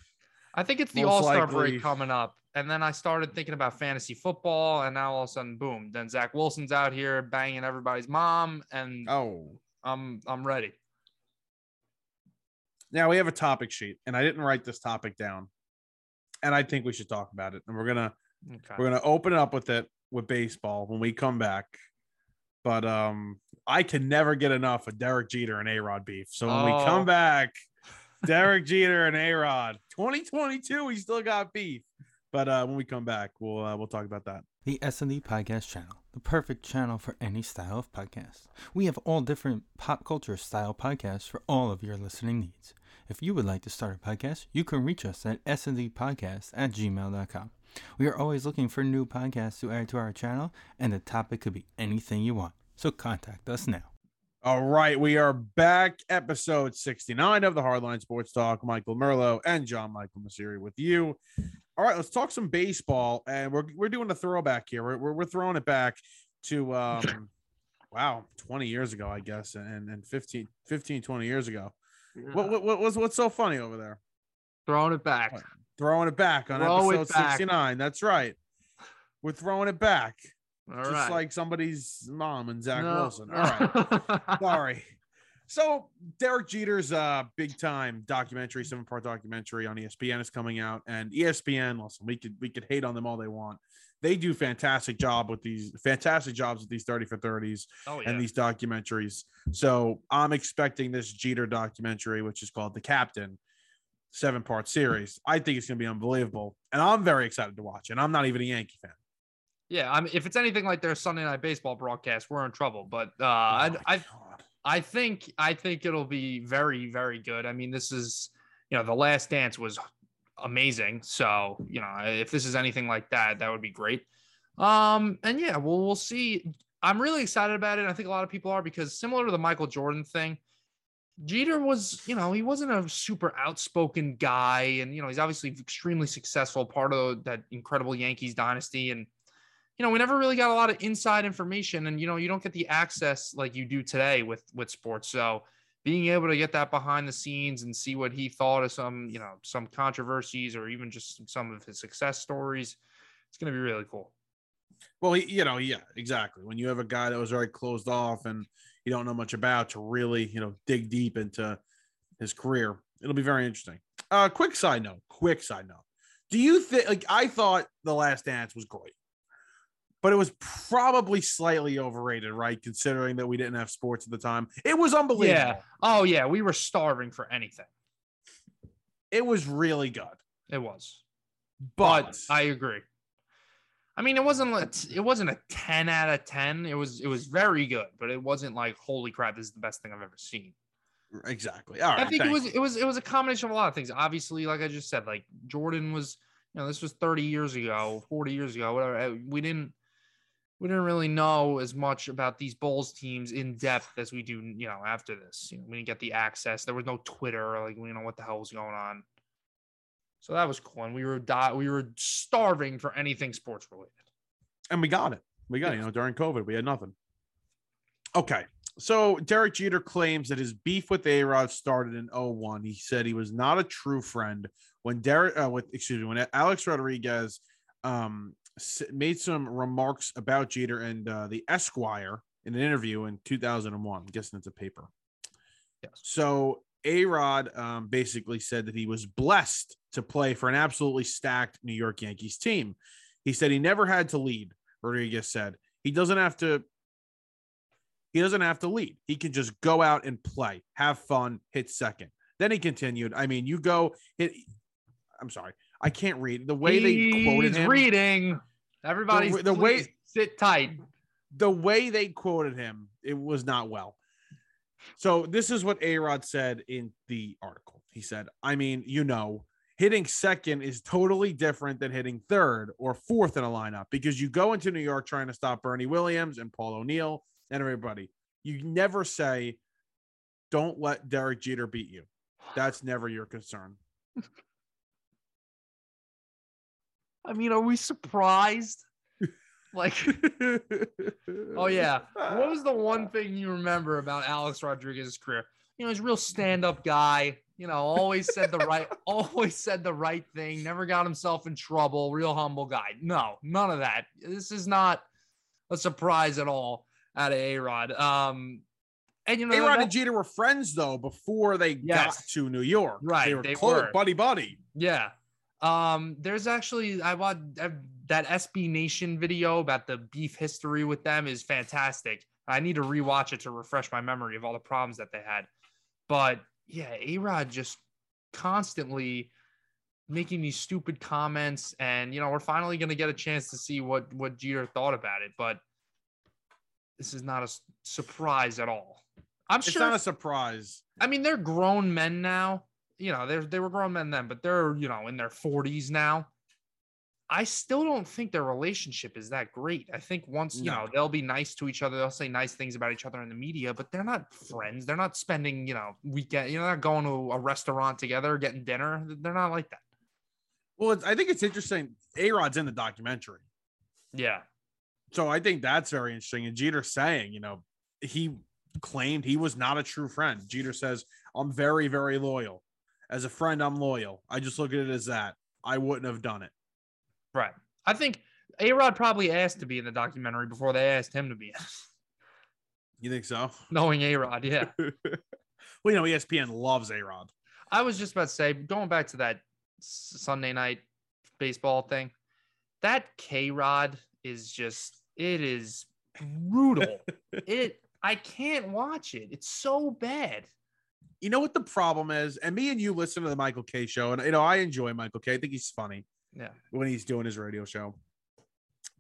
I think it's the All Star break coming up. And then I started thinking about fantasy football, and now all of a sudden, boom! Then Zach Wilson's out here banging everybody's mom, and oh, I'm I'm ready. Now we have a topic sheet, and I didn't write this topic down, and I think we should talk about it. And we're gonna okay. we're gonna open it up with it with baseball when we come back. But um, I can never get enough of Derek Jeter and A Rod beef. So when oh. we come back, Derek Jeter and A Rod. 2022, we still got beef. But uh, when we come back, we'll uh, we'll talk about that. The S and D Podcast Channel the perfect channel for any style of podcast. We have all different pop culture style podcasts for all of your listening needs. If you would like to start a podcast, you can reach us at sndpodcast at gmail.com. We are always looking for new podcasts to add to our channel, and the topic could be anything you want. So contact us now. All right, we are back, episode 69 of the Hardline Sports Talk. Michael Merlo and John Michael Masiri with you. All right, let's talk some baseball, and we're we're doing a throwback here. We're we're, we're throwing it back to um, wow, 20 years ago, I guess, and and 15, 15 20 years ago. What, what what what's what's so funny over there? Throwing it back. What? Throwing it back on Throw episode back. 69. That's right. We're throwing it back, All just right. like somebody's mom and Zach No. Wilson. All right. Sorry. So Derek Jeter's uh big time documentary, seven part documentary on ESPN is coming out, and ESPN. Listen, we could we could hate on them all they want. They do fantastic job with these fantastic jobs with these thirty for thirties oh, yeah. and these documentaries. So I'm expecting this Jeter documentary, which is called The Captain, seven part series. I think it's gonna be unbelievable, and I'm very excited to watch it. I'm not even a Yankee fan. yeah. I mean, if it's anything like their Sunday night baseball broadcast, we're in trouble. But uh, Oh I, I, I think, I think it'll be very, very good. I mean, this is, you know, the Last Dance was amazing. So, you know, if this is anything like that, that would be great. Um, and yeah, well, we'll see. I'm really excited about it. I think a lot of people are because similar to the Michael Jordan thing, Jeter was, you know, he wasn't a super outspoken guy, and you know, he's obviously extremely successful, part of that incredible Yankees dynasty, and you know, we never really got a lot of inside information, and you know, you don't get the access like you do today with with sports. So, being able to get that behind the scenes and see what he thought of some, you know, some controversies or even just some of his success stories, it's gonna be really cool. Well, you know, yeah, exactly. When you have a guy that was very closed off and you don't know much about to really, you know, dig deep into his career, it'll be very interesting. Uh, quick side note, quick side note. Do you think, like, I thought The Last Dance was great, but it was probably slightly overrated, right? Considering that we didn't have sports at the time. It was unbelievable. Yeah. Oh yeah, we were starving for anything. It was really good. It was. But, but I agree. I mean, it wasn't like- it wasn't a ten out of ten. It was it was very good, but it wasn't like holy crap, this is the best thing I've ever seen. exactly. All right. I think it was it was it was a combination of a lot of things. Obviously, like I just said, like Jordan was, you know, this was thirty years ago, forty years ago, whatever. uh, We didn't we didn't really know as much about these Bulls teams in depth as we do, you know, after this. You know, we didn't get the access. There was no Twitter, like we didn't know what the hell was going on. So that was cool, and we were di- we were starving for anything sports related. and we got it. We got it. You know, during COVID, we had nothing. Okay. So Derek Jeter claims that his beef with A Rod started in 01. He said he was not a true friend when Derek, uh, with excuse me, when Alex Rodriguez um, made some remarks about Jeter and uh, the Esquire in an interview in 2001. I'm guessing it's a paper. Yes. So A Rod um, basically said that he was blessed to play for an absolutely stacked New York Yankees team. He said he never had to lead. Rodriguez said he doesn't have to. He doesn't have to lead. He can just go out and play, have fun, hit second. Then he continued. I mean, you go hit. I'm sorry, I can't read the way they quoted He's him. reading. Everybody's the way- sit tight. the way they quoted him, it was not well. So this is what A Rod said in the article. He said, I mean, you know, hitting second is totally different than hitting third or fourth in a lineup because you go into New York trying to stop Bernie Williams and Paul O'Neill and everybody. You never say, don't let Derek Jeter beat you. That's never your concern. I mean, are we surprised? Like, oh yeah. What was the one thing you remember about Alex Rodriguez's career? You know, he's a real stand-up guy. You know, always said the right, always said the right thing. Never got himself in trouble. Real humble guy. No, none of that. This is not a surprise at all out of A Rod. Um, and you know, A Rod and Jeter were friends though before they got to New York. Right, They were they close, were. buddy buddy. Yeah. Um, there's actually I watched that SB Nation video about the beef history with them is fantastic. I need to rewatch it to refresh my memory of all the problems that they had. But yeah, A Rod just constantly making these stupid comments, and you know, we're finally gonna get a chance to see what what Jeter thought about it. But this is not a surprise at all. I'm It's sure. not a surprise. I mean, they're grown men now. You know, they're they were grown men then, but they're you know in their 40s now. I still don't think their relationship is that great. I think once you No. know they'll be nice to each other, they'll say nice things about each other in the media, but they're not friends. They're not spending you know weekend. You know, they're not going to a restaurant together, getting dinner. They're not like that. Well, it's, I think it's interesting. A Rod's in the documentary. Yeah, So I think that's very interesting. And Jeter saying, you know, he claimed he was not a true friend. Jeter says, I'm very, very loyal. As a friend, I'm loyal. I just look at it as that. I wouldn't have done it. Right. I think A Rod probably asked to be in the documentary before they asked him to be, in. You think so? knowing A Rod. Yeah. well, you know, ESPN loves A Rod. I was just about to say, going back to that Sunday night baseball thing, that KayRod is just, it is brutal. it, I can't watch it. It's so bad. You know what the problem is? And me and you listen to the Michael Kay show, and you know, I enjoy Michael Kay. I think he's funny Yeah. when he's doing his radio show.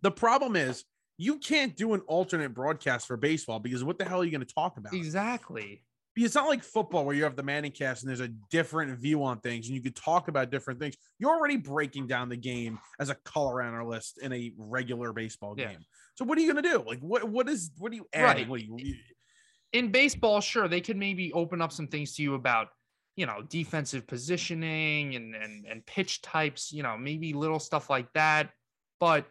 The problem is you can't do an alternate broadcast for baseball because what the hell are you going to talk about? Exactly. It's not like football where you have the ManningCast and there's a different view on things and you could talk about different things. You're already breaking down the game as a color analyst in a regular baseball Yeah. game. So what are you going to do? Like what what is what are you adding? Right. What are you, you- In baseball, sure, they could maybe open up some things to you about, you know, defensive positioning and, and, and pitch types, you know, maybe little stuff like that. But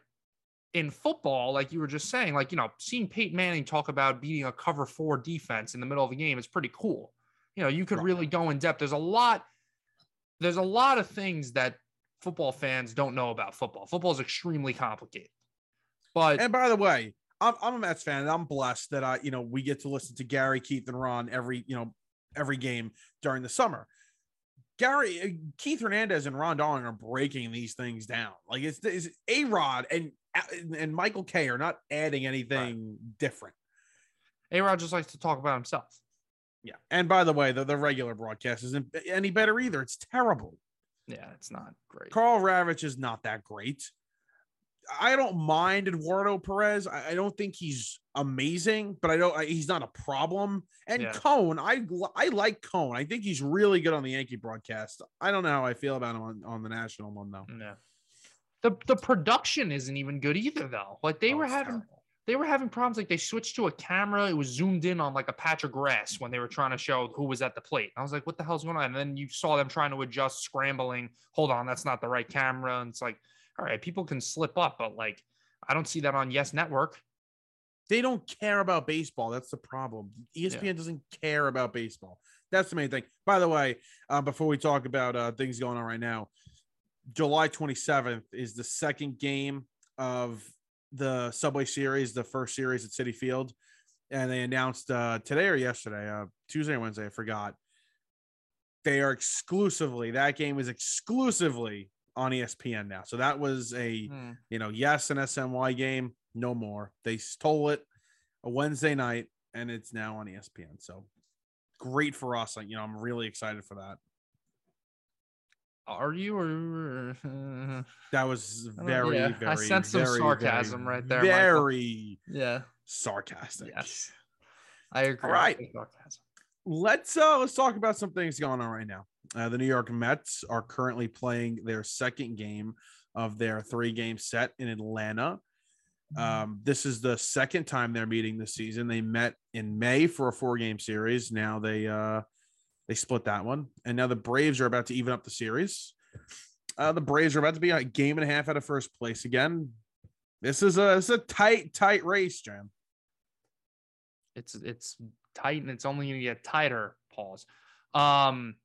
in football, like you were just saying, like, you know, seeing Peyton Manning talk about beating a cover four defense in the middle of a game is pretty cool. You know, you could Right. really go in depth. There's a lot, there's a lot of things that football fans don't know about football. Football is extremely complicated. But And by the way, I'm, I'm a Mets fan and I'm blessed that I, you know, we get to listen to Gary, Keith, and Ron every, you know, every game during the summer. Gary, uh, Keith Hernandez and Ron Darling are breaking these things down. Like it's, it's A Rod and and Michael Kay are not adding anything different. A Rod just likes to talk about himself. Yeah. And by the way, the, the regular broadcast isn't any better either. It's terrible. Yeah, it's not great. Karl Ravech is not that great. I don't mind Eduardo Perez. I, I don't think he's amazing, but I don't. I, he's not a problem. And Yeah. Cone, I I like Cone. I think he's really good on the Yankee broadcast. I don't know how I feel about him on, on the national one though. Yeah. The the production isn't even good either though. Like they Oh, were having terrible. they were having problems. Like they switched to a camera. It was zoomed in on like a patch of grass when they were trying to show who was at the plate. I was like, what the hell's going on? And then you saw them trying to adjust, scrambling. Hold on, that's not the right camera. And it's like, all right, people can slip up, but like I don't see that on Yes Network. They don't care about baseball. That's the problem. ESPN doesn't care about baseball. That's the main thing. By the way, uh, before we talk about uh, things going on right now, July 27th is the second game of the Subway Series, the first series at Citi Field. And they announced uh, today or yesterday, uh, Tuesday or Wednesday, I forgot. They are exclusively, that game is exclusively on ESPN now. So that was a Hmm. you know, yes, an SNY game, no more. They stole it a Wednesday night and it's now on ESPN. So great for us. Like, you know, I'm really excited for that. Are you or That was very, yeah, very, I sense some sarcasm very, right there, Michael. Very yeah? sarcastic. Yes, I agree. right. with sarcasm. Let's uh let's talk about some things going on right now. Uh, the New York Mets are currently playing their second game of their three game set in Atlanta. Um, this is the second time they're meeting this season. They met in May for a four game series. Now they uh they split that one, and now the Braves are about to even up the series. Uh, the Braves are about to be a game and a half out of first place again. This is a it's a tight tight race, Jam. it's it's tight and it's only going to get tighter pause um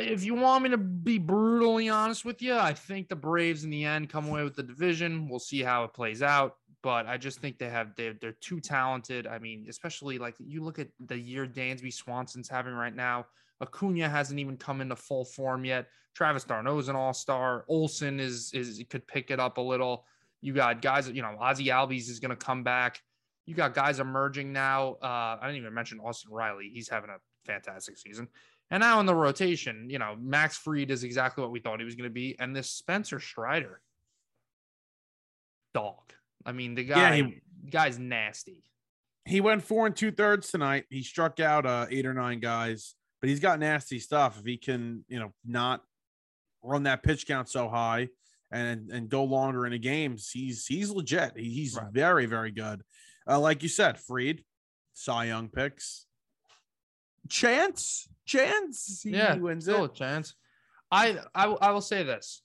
if you want me to be brutally honest with you i think the braves in the end come away with the division. We'll see how it plays out but i just think they have they're, they're too talented. I mean especially like you look at the year dansby swanson's having right now. Acuna hasn't even come into full form yet. Travis d'Arnaud is an all-star. Olson is is could pick it up a little. You got guys you know Ozzie Albies is going to come back. You got guys emerging now. Uh, I didn't even mention Austin Riley. He's having a fantastic season. And now in the rotation, you know, Max Fried is exactly what we thought he was going to be. And this Spencer Strider, dog. I mean, the Yeah, guy, he- guy's nasty. he went four and two thirds tonight. He struck out uh, eight or nine guys, but he's got nasty stuff. If he can, you know, not run that pitch count so high and and go longer in the games, he's he's legit. He- he's Right. very very good. Uh, like you said, Fried, Cy Young picks, chance, chance. He, yeah, wins still it. a chance. I, I I will say this.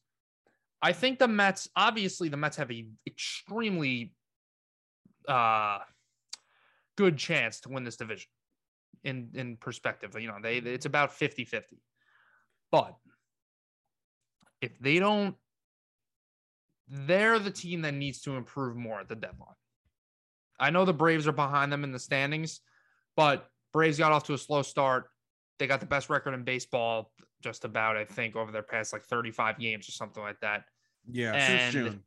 I think the Mets, obviously, the Mets have a extremely uh good chance to win this division in in perspective. You know, they it's about 50-50. But if they don't they're the team that needs to improve more at the deadline. I know the Braves are behind them in the standings, but Braves got off to a slow start. They got the best record in baseball, just about, I think, over their past like 35 games or something like that. Yeah, And- since June.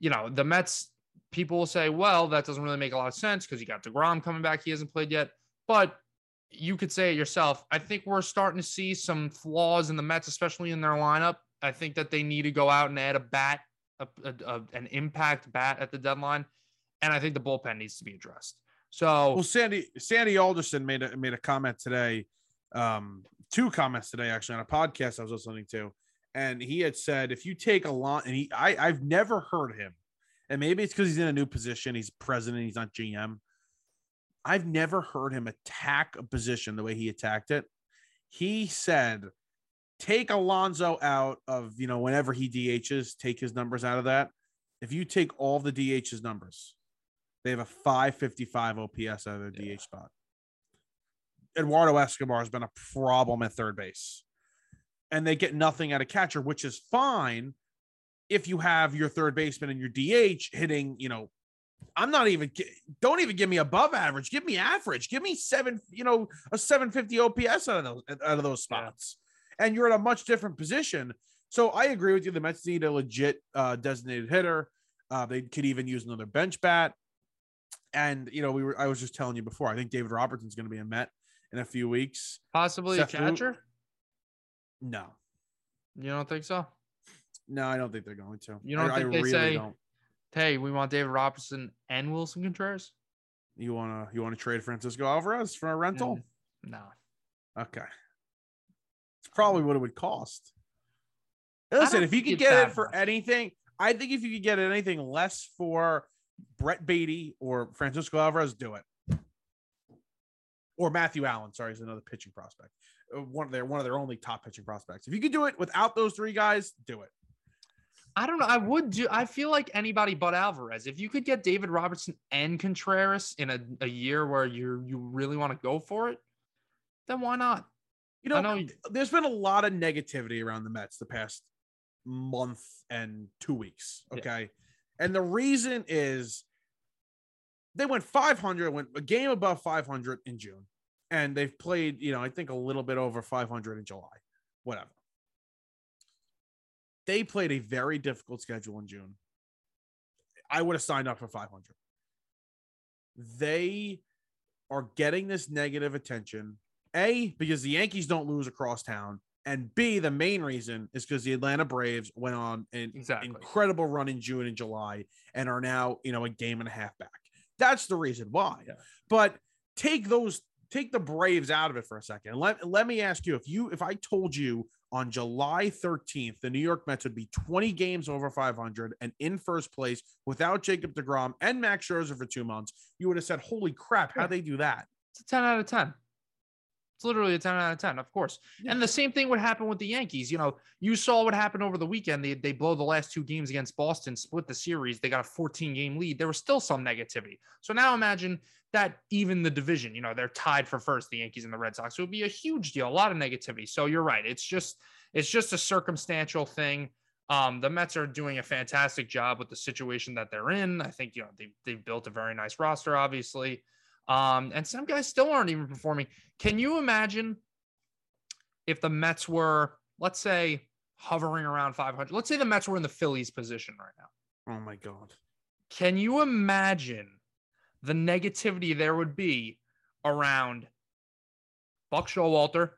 You know, the Mets, people will say, well, that doesn't really make a lot of sense because you got DeGrom coming back. He hasn't played yet. But you could say it yourself. I think we're starting to see some flaws in the Mets, especially in their lineup. I think that they need to go out and add a bat, a, a, a- an impact bat at the deadline. And I think the bullpen needs to be addressed. So, Well, Sandy Sandy Alderson made a made a comment today, um, two comments today actually on a podcast I was listening to, and he had said if you take a lot, and he I I've never heard him, and maybe it's because he's in a new position, he's president, he's not GM. I've never heard him attack a position the way he attacked it. He said, take Alonso out of you know whenever he DHs, take his numbers out of that. If you take all the DHs numbers, they have a 555 OPS out of their DH spot. Eduardo Escobar has been a problem at third base. And they get nothing out of catcher, which is fine if you have your third baseman and your DH hitting, you know, I'm not even don't even give me above average. Give me average. Give me seven, you know, a 750 OPS out of those out of those Yeah. spots. And you're in a much different position. So I agree with you. The Mets need a legit uh, designated hitter. Uh, they could even use another bench bat. And you know, we were I was just telling you before. I think David Robertson's going to be a Met in a few weeks. possibly Seth a catcher. No, You don't think so? no, I don't think they're going to. You don't I, think I they say- don't. Hey, we want David Robertson and Willson Contreras? You wanna you wanna trade Francisco Alvarez for a rental? Mm, no. Okay, it's probably mm. what it would cost. Listen, if you could get it for anything, I think if you could get anything less for Brett Baty or Francisco Alvarez, do it. Or Matthew Allan, sorry, is another pitching prospect. Uh, One of their one of their only top pitching prospects. If you could do it without those three guys, do it. I don't know. I would do. I feel like anybody but Alvarez. If you could get David Robertson and Contreras in a, a year where you you really want to go for it, then why not? You know, know there's been a lot of negativity around the Mets the past month and two weeks. Yeah. And the reason is they went 500, went a game above 500 in June, and they've played, you know, I think a little bit over 500 in July, whatever. They played a very difficult schedule in June. I would have signed up for 500. They are getting this negative attention a, because the Yankees don't lose across town. And B, the main reason is because the Atlanta Braves went on an Exactly. incredible run in June and July and are now, you know, a game and a half back. That's the reason why. Yeah. But take those, take the Braves out of it for a second. Let, let me ask you if you, if I told you on July 13th, the New York Mets would be 20 games over 500 and in first place without Jacob DeGrom and Max Scherzer for two months, you would have said, holy crap, how'd they do that? It's a ten out of ten. It's literally a ten out of ten, of course. Yeah. And the same thing would happen with the Yankees. You know, you saw what happened over the weekend. They they blow the last two games against Boston, split the series. They got a 14 game lead. There was still some negativity. So now imagine that even the division, you know, they're tied for first, the Yankees and the Red Sox. It would be a huge deal, a lot of negativity. So you're right. It's just it's just a circumstantial thing. Um, the Mets are doing a fantastic job with the situation that they're in. I think you know they they've built a very nice roster, obviously. Um, and some guys still aren't even performing. Can you imagine if the Mets were, let's say, hovering around 500? Let's say the Mets were in the Phillies position right now. Oh my God. Can you imagine the negativity there would be around Buck Showalter?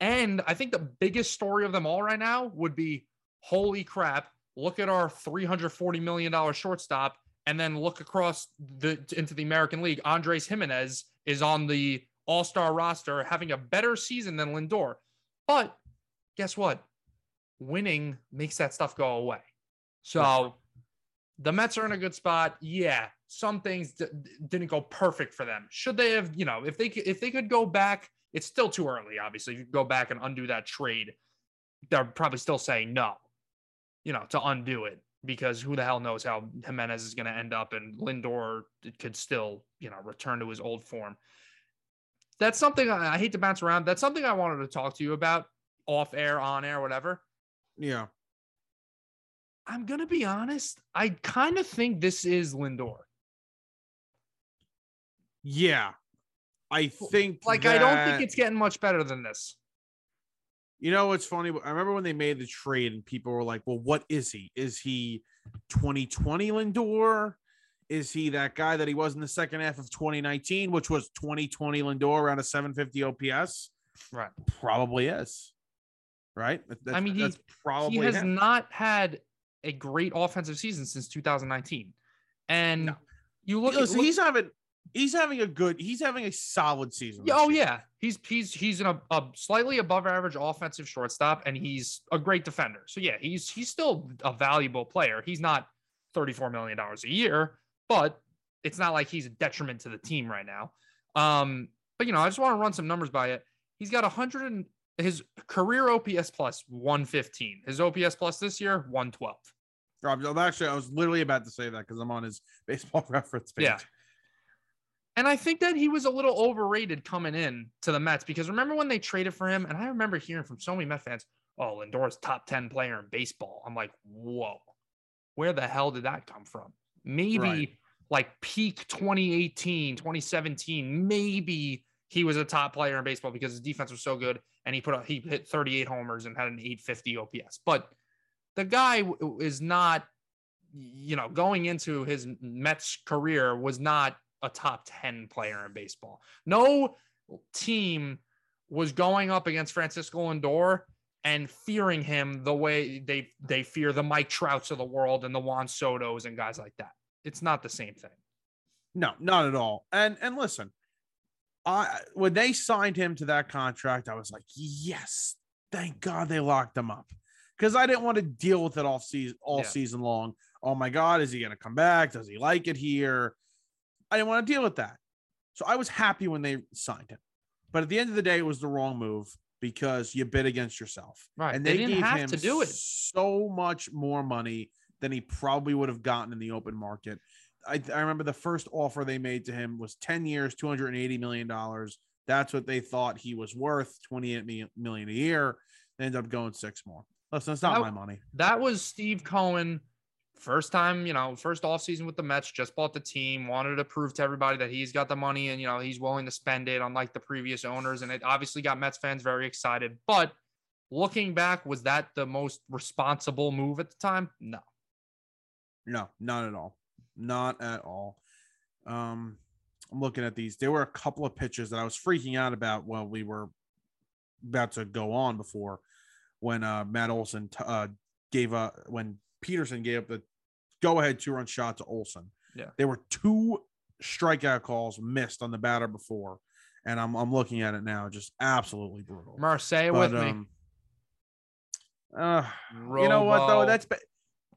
And I think the biggest story of them all right now would be holy crap, look at our $340 million shortstop and then look across the into the American League. Andres Gimenez is on the All Star roster, having a better season than Lindor. But guess what? Winning makes that stuff go away. So the Mets are in a good spot. Yeah, some things d- didn't go perfect for them. Should they have, you know, if they could, if they could go back, it's still too early. Obviously, if you go back and undo that trade, they're probably still saying no, you know, to undo it because who the hell knows how Gimenez is going to end up, and Lindor could still, you know, return to his old form. That's something I, I hate to bounce around. That's something I wanted to talk to you about off air, on air, whatever. Yeah. I'm gonna be honest. I kind of think this is Lindor. Yeah. I think Like I don't think it's getting much better than this. You know what's funny? I remember when they made the trade and people were like, "Well, what is he? Is he 2020 Lindor? Is he that guy that he was in the second half of 2019, which was 2020 Lindor around a 750 OPS? Right. Probably is. Right? That- That's, mean, he- probably he has him. not had a great offensive season since 2019. And No. you look, Listen, look- he's having he's having a good he's having a solid season. Oh year. yeah, he's he's he's an, a slightly above average offensive shortstop, and he's a great defender. So yeah, he's he's still a valuable player. He's not thirty four million dollars a year, but it's not like he's a detriment to the team right now. Um, but you know, I just want to run some numbers by it. He's got a hundred and his career OPS plus one fifteen. His OPS plus this year one twelve. Rob, actually I was literally about to say that because I'm on his baseball reference page. Yeah. And I think that he was a little overrated coming in to the Mets because remember when they traded for him? And I remember hearing from so many Met fans, oh, Lindor's top 10 player in baseball. I'm like, whoa, where the hell did that come from? Maybe Right. like peak 2018, 2017, maybe he was a top player in baseball because his defense was so good and he put up, he hit 38 homers and had an 850 OPS. But the guy is not, you know, going into his Mets career was not a top 10 player in baseball. No team was going up against Francisco Lindor and fearing him the way they they fear the Mike Trouts of the world and the Juan Sotos and guys like that. It's not the same thing. No, not at all. And and listen, I when they signed him to that contract, I was like, yes, thank God they locked him up. Because I didn't want to deal with it all season all Yeah. season long. Oh my God, is he gonna come back? Does he like it here? I didn't want to deal with that. So I was happy when they signed him. But at the end of the day, it was the wrong move because you bid against yourself. Right. And They they, didn't gave have him to do it. so much more money than he probably would have gotten in the open market. I, I remember the first offer they made to him was 10 years, 280 million dollars. That's what they thought he was worth, 28 mi- million a year. They ended up going six more. Listen, it's not That- my money. That was Steve Cohen. First time, you know, first offseason with the Mets, just bought the team, wanted to prove to everybody that he's got the money and, you know, he's willing to spend it, unlike the previous owners. And it obviously got Mets fans very excited. But looking back, was that the most responsible move at the time? No. No, not at all. Not at all. Um, I'm looking at these. There were a couple of pitches that I was freaking out about while we were about to go on before when uh Matt Olson t- uh gave up when Peterson gave up the go ahead two run shot to Olson. Yeah. There were two strikeout calls missed on the batter before. And I'm I'm looking at it now, just absolutely brutal. Say it But, with me. um, uh, you know what though? That's ba-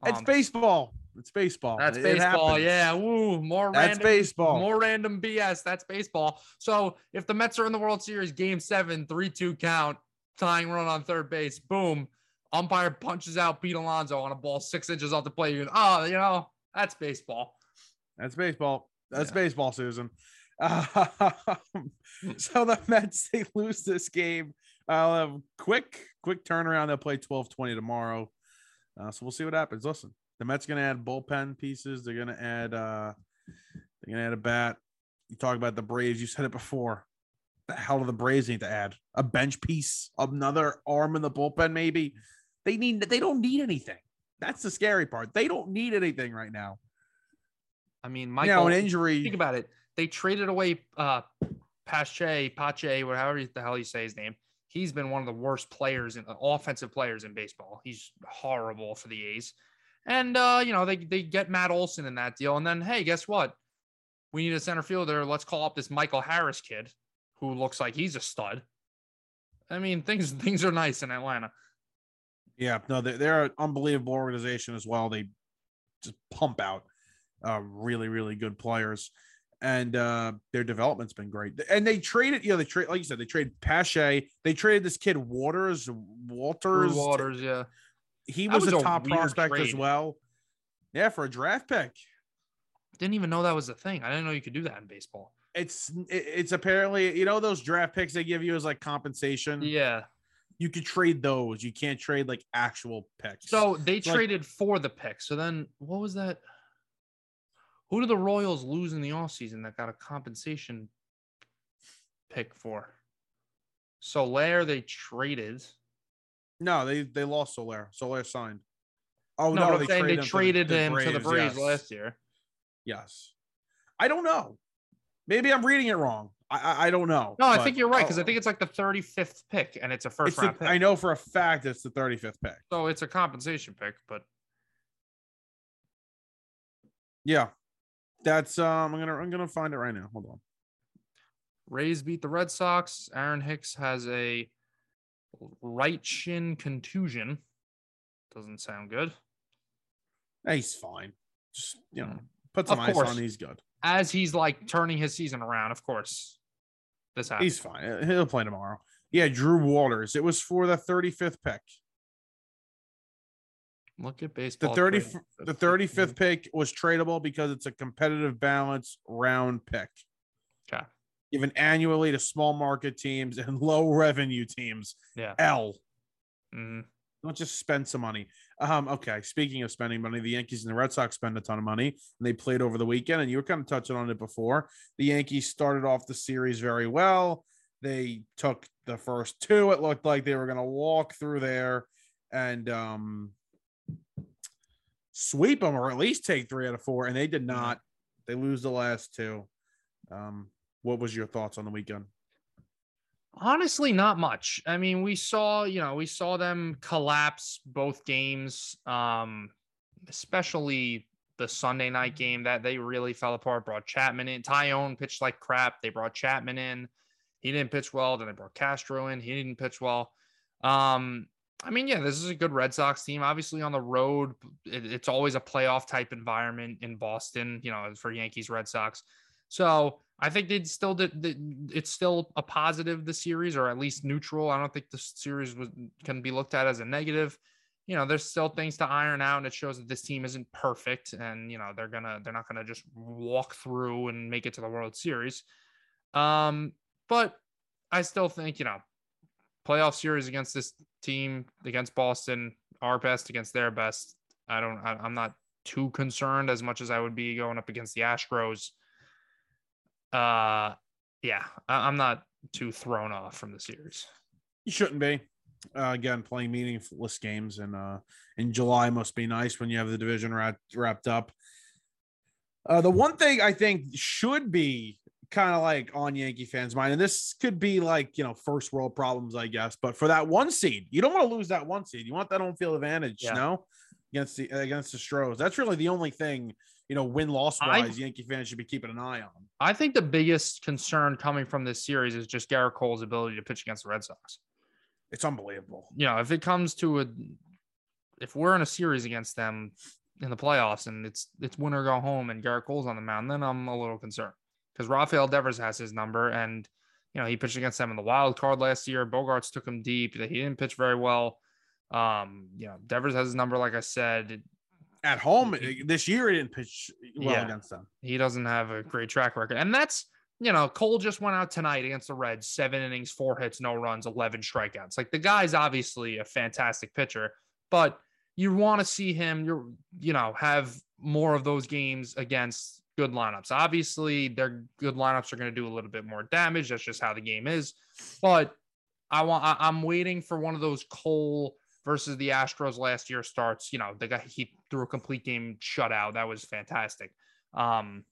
it's Um, baseball. It's baseball. That's It baseball. happens. Yeah. Woo. More That's random. baseball. More random BS. That's baseball. So if the Mets are in the World Series, game seven, 3 2 count, tying run on third base, boom. Umpire punches out Pete Alonso on a ball six inches off the plate. You go, oh, you know, that's baseball. That's baseball. That's Yeah. baseball, Susan. Um, so the Mets they lose this game. I'll have quick, quick turnaround. They'll play 12-20 tomorrow. Uh, so we'll see what happens. Listen, the Mets gonna add bullpen pieces. They're gonna add uh they're gonna add a bat. You talk about the Braves, you said it before. The hell do the Braves need to add? A bench piece, another arm in the bullpen, maybe. They need they don't need anything. That's the scary part. They don't need anything right now. I mean, You Michael, know, an injury. think about it. They traded away uh Pache, Pache, whatever the hell you say his name. He's been one of the worst players in offensive players in baseball. He's horrible for the A's. And uh, you know, they they get Matt Olson in that deal, and then hey, guess what? We need a center fielder. Let's call up this Michael Harris kid, who looks like he's a stud. I mean, things things are nice in Atlanta. Yeah, no, they're, they're an unbelievable organization as well. They just pump out uh, really, really good players, and uh, their development's been great. And they traded, you know, they trade like you said, they traded Pache. They traded this kid Waters, Walters. Waters, yeah. He was, was a a top prospect as well. Yeah, for a draft pick. Didn't even know that was a thing. I didn't know you could do that in baseball. It's it's apparently you know those draft picks they give you as like compensation. Yeah. You could trade those. You can't trade like actual picks. So they Like- traded for the pick. So then what was that? Who did the Royals lose in the offseason that got a compensation pick for? Soler, they traded. no, they they lost Soler. Soler signed. Oh no, no, I'm saying they traded him him to the Braves yes. last year. Yes. I don't know. Maybe I'm reading it wrong. I I, I don't know. No, I think you're right because I oh, think it's like the 35th pick and it's a first it's round pick. I know for a fact it's the 35th pick. So it's a compensation pick, but Yeah. That's um I'm gonna I'm gonna find it right now. Hold on. Rays beat the Red Sox. Aaron Hicks has a right shin contusion. Doesn't sound good. He's fine. Just you know, Mm. put some Of ice course. on. He's good. As he's like turning his season around, of course. This happens. He's fine. He'll play tomorrow. Yeah, Drew Waters. It was for the 35th pick. Look at baseball. The 30 trading. the 35th pick was tradable because it's a competitive balance round pick. Okay. Given annually to small market teams and low revenue teams. Yeah. L. Mhm. Don't just spend some money. Um, okay. Speaking of spending money, the Yankees and the Red Sox spend a ton of money and they played over the weekend. And you were kind of touching on it before. The Yankees started off the series very well. They took the first two. It looked like they were going to walk through there and um, sweep them or at least take three out of four. And they did not. They lose the last two. Um, what was your thoughts on the weekend? Honestly, not much. I mean, we saw, you know, we saw them collapse both games, um, especially the Sunday night game that they really fell apart. Brought Chapman in. Taillon pitched like crap. They brought Chapman in. He didn't pitch well. Then they brought Castro in. He didn't pitch well. Um, I mean, yeah, this is a good Red Sox team. Obviously, on the road, it- it's always a playoff type environment in Boston, you know, for Yankees, Red Sox. So I think they still did. It's still a positive the series, or at least neutral. I don't think the series was, can be looked at as a negative. You know, there's still things to iron out, and it shows that this team isn't perfect, and you know they're gonna they're not gonna just walk through and make it to the World Series. Um, but I still think you know playoff series against this team against Boston, our best against their best. I don't. I, I'm not too concerned as much as I would be going up against the Astros. Uh, yeah, I, I'm not too thrown off from the series. You shouldn't be. Uh, again, playing meaningless games and uh, in July must be nice when you have the division wrapped wrapped up. Uh, the one thing I think should be kind of like on Yankee fans' mind, and this could be like you know first world problems, I guess. But for that one seed, you don't want to lose that one seed. You want that home field advantage, Yeah. no? Against the against the Stros. That's really the only thing you know win loss wise Yankee fans should be keeping an eye on. I think the biggest concern coming from this series is just Gerrit Cole's ability to pitch against the Red Sox. It's unbelievable. You know, if it comes to a, if we're in a series against them in the playoffs and it's it's win or go home and Gerrit Cole's on the mound, then I'm a little concerned because Rafael Devers has his number and you know he pitched against them in the wild card last year. Bogaerts took him deep. He didn't pitch very well. Um, you know, Devers has his number, like I said. At home He- eh, this year, he didn't pitch well Yeah. against them. he doesn't have a great track record. And that's, you know, Cole just went out tonight against the Reds, seven innings, four hits, no runs, 11 strikeouts. Like the guy's obviously a fantastic pitcher, but you want to see him, you're, you know, have more of those games against good lineups. Obviously, their good lineups are going to do a little bit more damage. That's just how the game is. But I want, I, I'm waiting for one of those Cole versus the Astros last year starts. You know, the guy he threw a complete game shutout. That was fantastic. Um,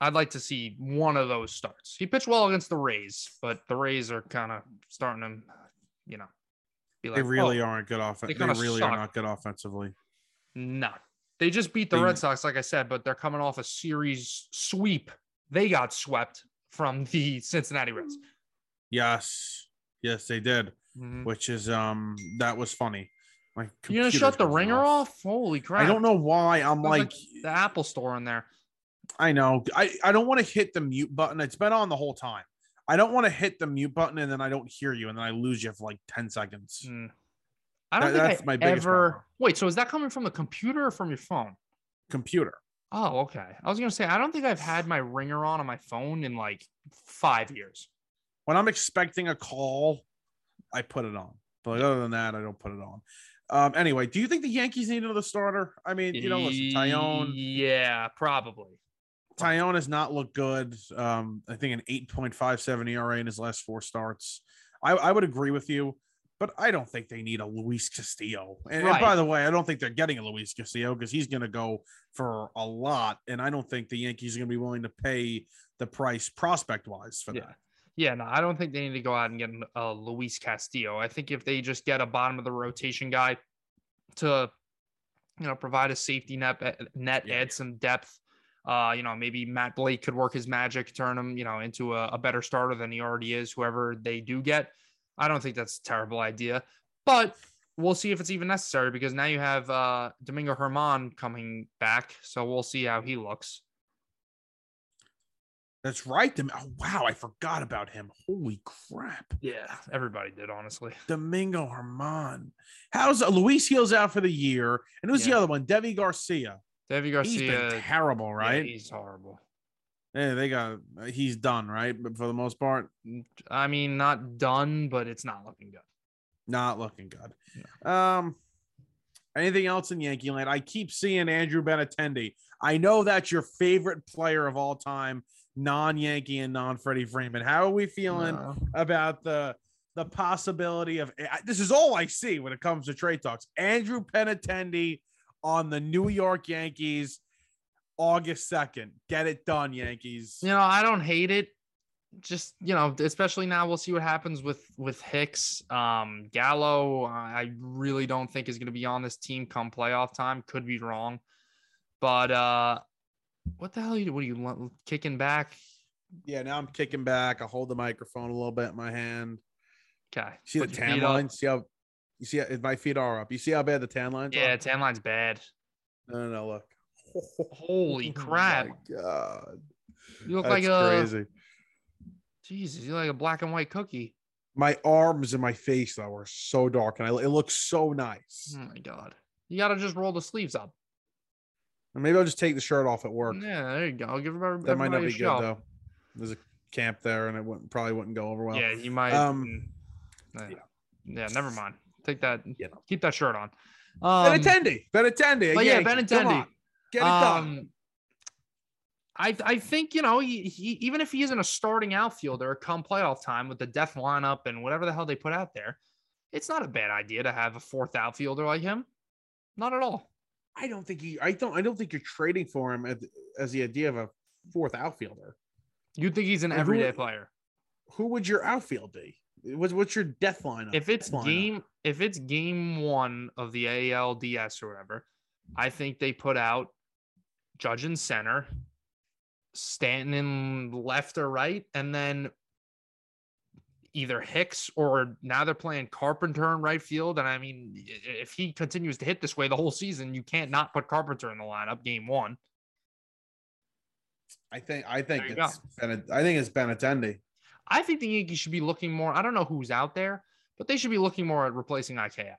I'd like to see one of those starts. He pitched well against the Rays, but the Rays are kind of starting to, you know, be like They really "Oh, aren't good offense. they They, really suck. are not good offensively. No, they just beat the They- Red Sox, like I said, but they're coming off a series sweep. They got swept from the Cincinnati Reds. Yes, yes, they did. Mhm. Which is um that was funny. My You gonna shut the ringer off? Holy crap! I don't know why. I'm like like, the Apple Store in there. I know. I, I don't want to hit the mute button. It's been on the whole time. I don't want to hit the mute button and then I don't hear you and then I lose you for like 10 seconds. Mm. I don't That- think that's I my ever. problem. Wait, so is that coming from the computer or from your phone? Computer. Oh, okay. I was gonna say I don't think I've had my ringer on on my phone in like five years. When I'm expecting a call, I put it on. But other than that, I don't put it on. Um, anyway, do you think the Yankees need another starter? I mean, you know, listen, Taillon, Yeah, probably. Taillon has not looked good. Um, I think an 8.57 ERA in his last four starts. I, I would agree with you, but I don't think they need a Luis Castillo. And, and by the way, I don't think they're getting a Luis Castillo because he's going to go for a lot. And I don't think the Yankees are going to be willing to pay the price prospect wise for Yeah. that. Yeah, no, I don't think they need to go out and get a Luis Castillo. I think if they just get a bottom of the rotation guy to, you know, provide a safety net, eh, net Yeah. add some depth. Uh, you know, maybe Matt Blake could work his magic, turn him, you know, into a, a better starter than he already is. Whoever they do get, I don't think that's a terrible idea. But we'll see if it's even necessary because now you have uh, Domingo Germán coming back, so we'll see how he looks. That's right. Dom- Oh, wow. I forgot about him. Holy crap. Yeah, everybody did, honestly. Domingo Germán. How's uh, Luis Gil's out for the year? And who's the other one? Deivi Garcia. He's Garcia, been terrible, yeah, right? he's horrible. Yeah, they got he's done, right? But for the most part, I mean, not done, but it's not looking good. not looking good. Um anything else in Yankee land? I keep seeing Andrew Benatendi. I know that's your favorite player of all time, non-Yankee and non-Freddie Freeman. How are we feeling No. about the the possibility of this is all I see when it comes to trade talks. Andrew Benatendi on the New York Yankees August 2nd. Get it done, Yankees. You know, I don't hate it. Just you know, especially now, we'll see what happens with with Hicks. Um, Gallo, I really don't think is going to be on this team come playoff time. Could be wrong, but uh, what the hell? Are you, what are you kicking back? Yeah, now I'm kicking back. I hold the microphone a little bit in my hand. Okay, See Put the tan up. line? See how you see how, my feet are up. You see how bad the tan lines Yeah, are? tan line's bad. No, no, no, look. Holy Oh crap! My God. You look That's like a crazy. Jesus. You look like a black and white cookie. My arms and my face though are so dark, and I, it looks so nice. Oh my god! You got to just roll the sleeves up. And maybe I'll just take the shirt off at work. Yeah, there you go. I'll give everybody. That might not be good though. There's a camp there, and it wouldn't probably wouldn't go over well. yeah, you might. um, yeah. yeah. never mind. Take that. You know. Keep that shirt on. Um, Benatendi, Benatendi, but yeah, come Benintendi. get it done. um, I I think you know he, he even if he isn't a starting outfielder come playoff time with the death lineup and whatever the hell they put out there, it's not a bad idea to have a fourth outfielder like him. Not at all. I don't think you. I don't. I don't think you're trading for him as, as the idea of a fourth outfielder. You think he's an And who- everyday player? Who would your outfield be? What's what's your death line? if it's lineup? game if it's game one of the ALDS or whatever, I think they put out Judge in center, Stanton in left or right, and then either Hicks or now they're playing Carpenter in right field. And I mean, if he continues to hit this way the whole season, you can't not put Carpenter in the lineup game one. I think I think it's Benat, I think it's Benatendi. I think the Yankees should be looking more. I don't know who's out there, but they should be looking more at replacing IKF.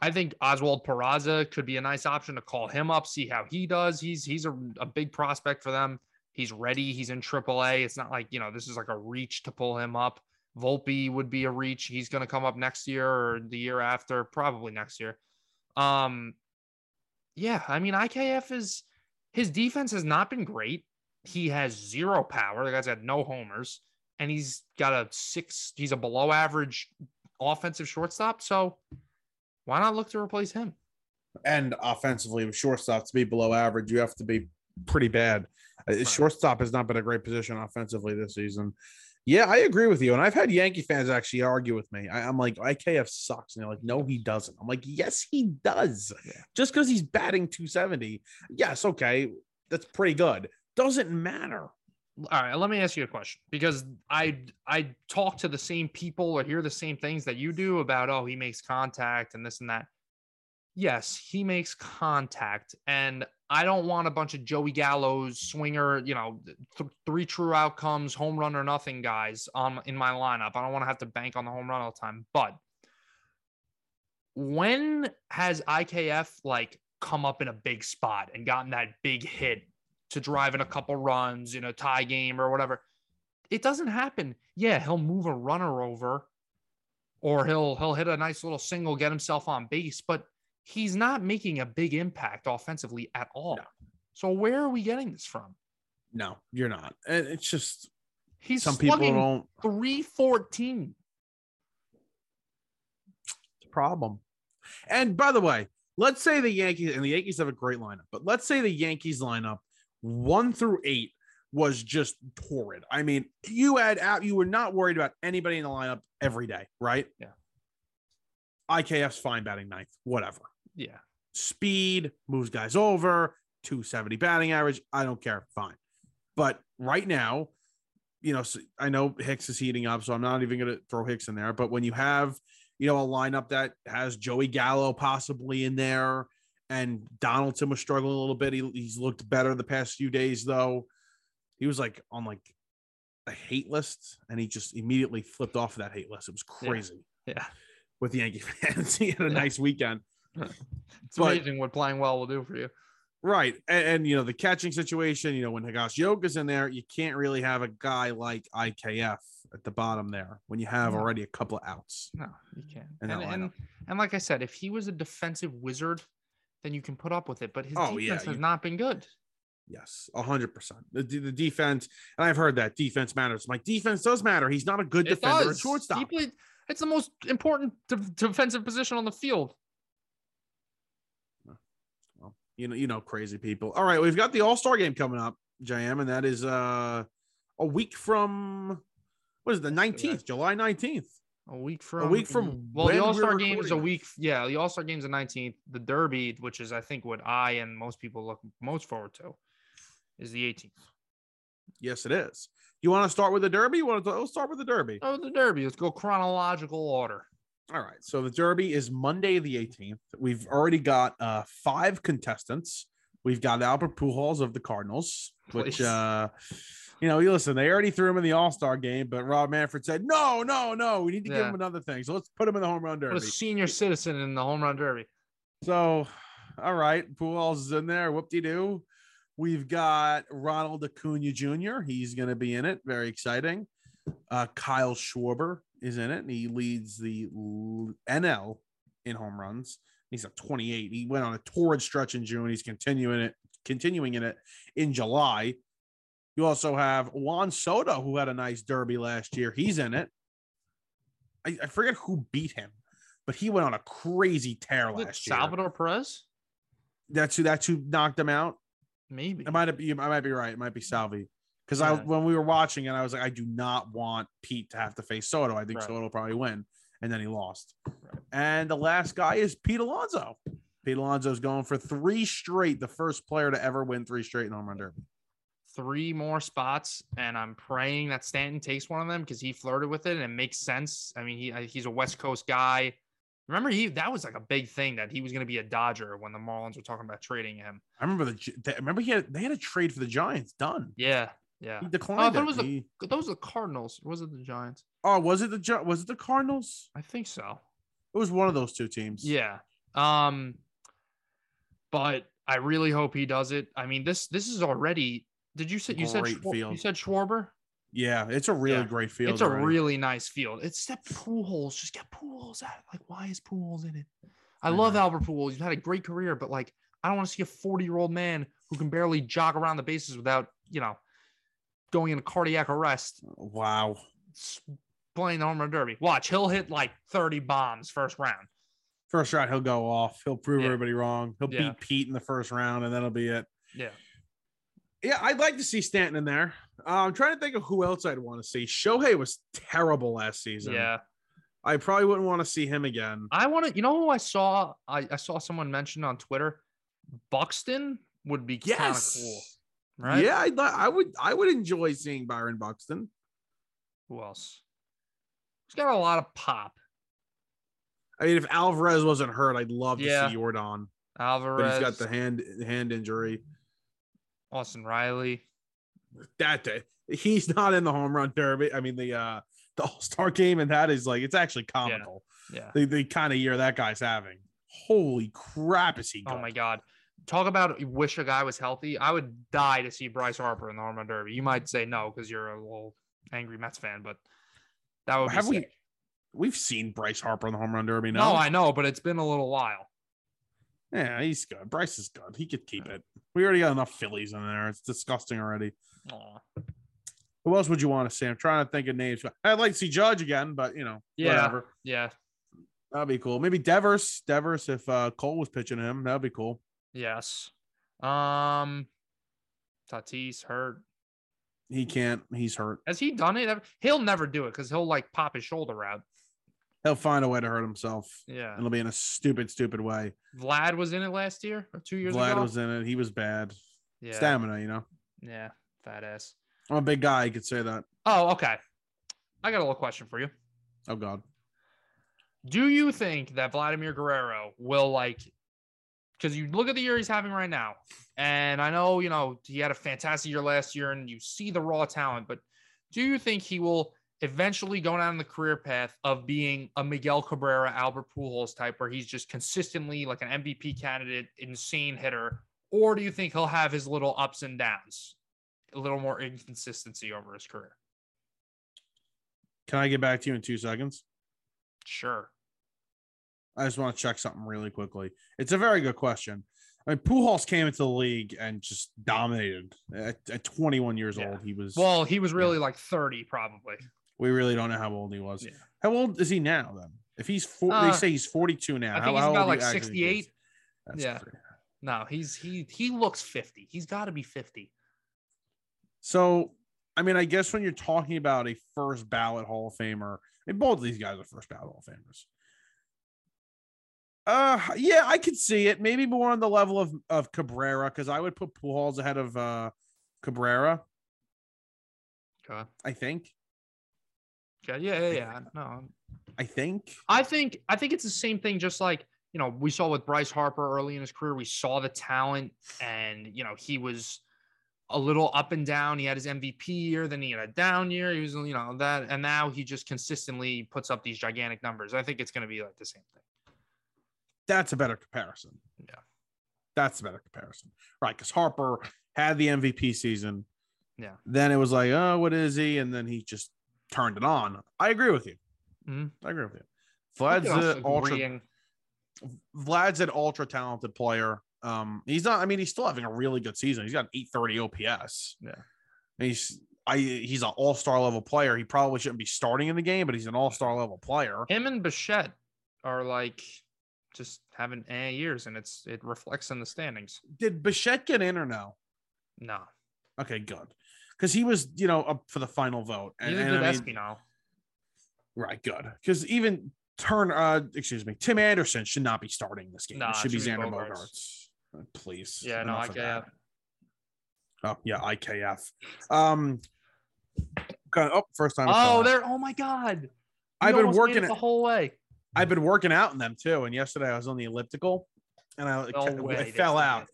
I think Oswald Peraza could be a nice option to call him up, see how he does. He's he's a, a big prospect for them. He's ready. He's in AAA. It's not like you know this is like a reach to pull him up. Volpe would be a reach. He's going to come up next year or the year after, probably next year. Um, yeah, I mean IKF is his defense has not been great. He has zero power. The guy's had no homers and he's got a six. He's a below average offensive shortstop. So why not look to replace him? And offensively, with shortstop to be below average, you have to be pretty bad. Uh, Right. Shortstop has not been a great position offensively this season. Yeah, I agree with you. And I've had Yankee fans actually argue with me. I, am like, IKF sucks. And they're like, no, he doesn't. I'm like, yes, he does. Yeah. Just because he's batting 270. Yes, okay. That's pretty good. Doesn't matter. All right, let me ask you a question because I I talk to the same people or hear the same things that you do about oh he makes contact and this and that. Yes, he makes contact, and I don't want a bunch of Joey Gallo's swinger, you know, th- three true outcomes, home run or nothing guys on in my lineup. I don't want to have to bank on the home run all the time. But when has IKF like come up in a big spot and gotten that big hit to drive in a couple runs in a tie game or whatever. It doesn't happen. Yeah, he'll move a runner over or he'll he'll hit a nice little single, get himself on base, but he's not making a big impact offensively at all. No. So where are we getting this from? No, you're not. It's just He's some people don't 314. it's a problem. And by the way, let's say the Yankees and the Yankees have a great lineup, but let's say the Yankees lineup one through eight was just torrid. I mean, you had out, you were not worried about anybody in the lineup every day, right? Yeah. IKF's fine batting ninth, whatever. Yeah. Speed moves guys over, 270 batting average. I don't care. Fine. But right now, you know, I know Hicks is heating up, so I'm not even going to throw Hicks in there. But when you have, you know, a lineup that has Joey Gallo possibly in there, and Donaldson was struggling a little bit. He, he's looked better the past few days, though. He was like on like a hate list, and he just immediately flipped off of that hate list. It was Yeah. crazy Yeah. with the Yankee fans. he had a Yeah. nice weekend. It's But- amazing what playing well will do for you. Right. And, and, you know, the catching situation, you know, when Higashioka's in there, you can't really have a guy like IKF at the bottom there when you have No. already a couple of outs. No, you can't. And, and, and like I said, if he was a defensive wizard, then you can put up with it. But his Oh, yeah, defense has you- not been good. Yes, a hundred percent. The, the defense, and I've heard that defense matters. My defense does matter. He's not a good It defender at does. He shortstop. played, it's the most important de- defensive position on the field. Well, you know, you know, crazy people. All right, we've got the All Star game coming up, JM, and that is uh a week from what is it, the nineteenth, July nineteenth. A week from a week from well, the All Star game is a week. Yeah, the All Star game is the nineteenth. The Derby, which is I think what I and most people look most forward to, is the eighteenth. Yes, it is. You want to start with the Derby? You want to let's start with the Derby? Oh, the Derby. Let's go chronological order. All right. So the Derby is Monday the 18th. We've already got uh five contestants. We've got Albert Pujols of the Cardinals, which uh you know, you listen, they already threw him in the All-Star game, but Rob Manfred said, No, no, no, we need to give him another thing. So let's put him in the home run What a derby. senior citizen in the home run derby. So all right, Pujols is in there. Whoop de doo. We've got Ronald Acuna Jr. He's going to be in it. Very exciting. Uh, Kyle Schwarber is in it, and he leads the NL in home runs. He's at 28. He went on a torrid stretch in June. He's continuing it, continuing in it in July. You also have Juan Soto, who had a nice derby last year. He's in it. I, I forget who beat him, but he went on a crazy tear last year. Salvador Perez? That's who that's who knocked him out. Maybe. I might be I might be right. It might be Salvi. Because Yeah. I when we were watching it, I was like, I do not want Pete to have to face Soto. I think Right. Soto will probably win. And then he lost. Right. And the last guy is Pete Alonso. Pete Alonso's going for three straight, the first player to ever win three straight in home run derby. Three more spots, and I'm praying that Stanton takes one of them because he flirted with it and it makes sense. I mean, he he's a West Coast guy. Remember, he that was like a big thing that he was going to be a Dodger when the Marlins were talking about trading him. I remember the they- remember he had they had a trade for the Giants done. Yeah, yeah. He Oh, declined thought it was the He- those the Cardinals. Was it the Giants? oh, was it the was it the Cardinals? I think so. It was one of those two teams. Yeah. Um, but I really hope he does it. I mean, this this is already. Did you say you said Schwar- you said Schwarber? Yeah, it's a really Yeah. great field. it's a really nice field. It's that Pujols. Just get Pujols out. Like, why is Pujols in it? I I love. Albert Pujols. He's had a great career, but like, I don't want to see a 40 year old man who can barely jog around the bases without, you know, going into cardiac arrest, wow. playing the home run derby. Watch, he'll hit like 30 bombs first round. First round, he'll go off. He'll prove Yeah. everybody wrong. He'll Yeah. beat Pete in the first round, and that'll be it. Yeah. Yeah, I'd like to see Stanton in there. Uh, I'm trying to think of who else I'd want to see. Shohei was terrible last season. Yeah. I probably wouldn't want to see him again. I want to, you know who I saw? I, I saw someone mention on Twitter. Buxton would be kind of cool, right? Yeah, I'd, I would. I would enjoy seeing Byron Buxton. Who else? He's got a lot of pop. I mean, if Alvarez wasn't hurt, I'd love to Yeah. see Yordan, Alvarez, but he's got the hand hand injury. Austin Riley. That day, he's not in the home run derby. I mean, the uh the All Star game, and that is like it's actually comical. Yeah. The the kind of year that guy's having. Holy crap, is he? Good. Oh my God. Talk about wish a guy was healthy. I would die to see Bryce Harper in the home run derby. You might say no because you're a little angry Mets fan, but that would Have we? sick. We've seen Bryce Harper in the home run derby. No, No, I know, but it's been a little while. yeah, he's good. Bryce is good. He could keep it. We already got enough Phillies in there. It's disgusting already. Aw. Who else would you want to see? I'm trying to think of names. I'd like to see Judge again, but you know, Yeah. whatever. Yeah. That'd be cool. Maybe Devers. Devers, if uh, Cole was pitching him, that'd be cool. Yes. Um, Tatis hurt. He can't. He's hurt. Has he done it? He'll never do it because he'll like pop his shoulder out. He'll find a way to hurt himself. Yeah. It'll be in a stupid, stupid way. Vlad was in it last year or two years Vlad ago. Vlad was in it. He was bad. yeah. Stamina, you know. Yeah. Fat ass. I'm a big guy. I could say that. Oh, okay. I got a little question for you. Oh God. Do you think that Vladimir Guerrero will like because you look at the year he's having right now, and I know you know he had a fantastic year last year, and you see the raw talent, but do you think he will eventually go down the career path of being a Miguel Cabrera, Albert Pujols type, where he's just consistently like an MVP candidate, insane hitter, or do you think he'll have his little ups and downs, a little more inconsistency over his career? Can I get back to you in two seconds? Sure. I just want to check something really quickly. It's a very good question. I mean, Pujols came into the league and just dominated at, at 21 years Yeah. old. He was Well, he was really like 30 probably. We really don't know how old he was. Yeah. How old is he now then? If he's four, Uh, they say he's 42 now. I how, think he's how about old like do you actually think he 68. Yeah. crazy. No, he's he he looks 50. He's got to be 50. So, I mean, I guess when you're talking about a first ballot Hall of Famer, I mean, both of these guys are first ballot Hall of Famers. Uh, yeah, I could see it. Maybe more on the level of of Cabrera because I would put Pujols ahead of uh Cabrera. Okay. I think. Okay. Yeah, yeah, yeah. No. I think. I think I think it's the same thing just like, you know, we saw with Bryce Harper early in his career, we saw the talent and, you know, he was a little up and down. He had his MVP year, then he had a down year. He was, you know, that and now he just consistently puts up these gigantic numbers. I think it's going to be like the same thing. That's a better comparison. Yeah. That's a better comparison. Right. Because Harper had the MVP season. Yeah. Then it was like, oh, what is he? And then he just turned it on. I agree with you. Mhm. I agree with you. Vlad's an ultra agreeing. Vlad's an ultra talented player. Um, he's not, I mean, he's still having a really good season. He's got an 830 OPS. Yeah. And he's I he's an all-star level player. He probably shouldn't be starting in the game, but he's an all-star level player. Him and Bichette are like just having eh years and it's it reflects in the standings. Did Bichette get in or no? No. Okay, good. Because he was, you know, up for the final vote. And, Neither and did I mean- Espinal. Right, good. Because even Turn, uh, excuse me, Tim Anderson should not be starting this game. Nah, it should be it should be Xander Bogaerts. Bogarts. Uh, Please. Yeah, no, enough of IKF. Oh yeah, IKF. Um, okay, oh, first time. Oh, that. they're oh my god. You I've been working it- the whole way. I've been working out in them too. And yesterday I was on the elliptical, and I, No it, way, it fell out.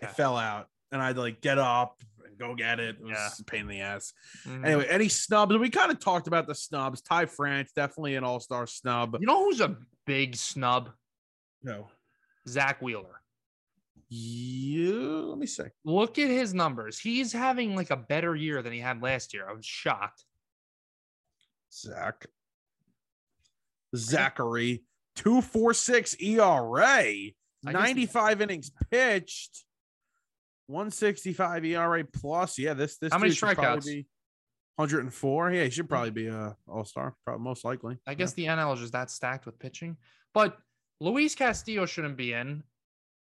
did. It fell out, and I had to like get up and go get it. It was Yeah. a pain in the ass. Mhm. Anyway, any snubs? We kind of talked about the snubs. Ty France, definitely an all-star snub. you know who's a big snub? No. Zack Wheeler. You let me see. Look at his numbers. He's having like a better year than he had last year. I was shocked. Zack. Zachary. 246 ERA. 95 innings pitched. 165 ERA plus. Yeah, this this How many dude should probably strikeouts? be 104. Yeah, he should probably be a all-star, probably most likely. I guess the NL is just that stacked with pitching. But Luis Castillo shouldn't be in.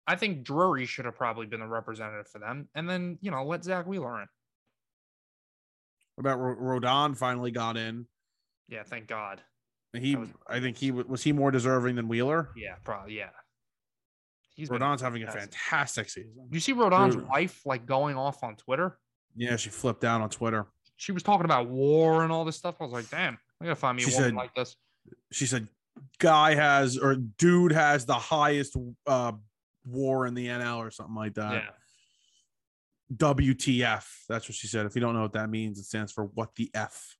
I think Drury should have probably been the representative for them. And then, you know, let Zack Wheeler in. What about Ro- Rodon finally got in. Yeah, thank God. He, That was- I think he wa- was he more deserving than Wheeler. Yeah, probably. Yeah. He's Rodon's having a fantastic. fantastic season. You see Rodon's Dude. wife like going off on Twitter. Yeah, she flipped out on Twitter. She was talking about war and all this stuff. I was like, damn, I gotta find me a She woman said- like this. She said, "Guy has or dude has the highest uh, WAR in the NL or something like that." yeah. WTF? That's what she said. If you don't know what that means, it stands for what the f.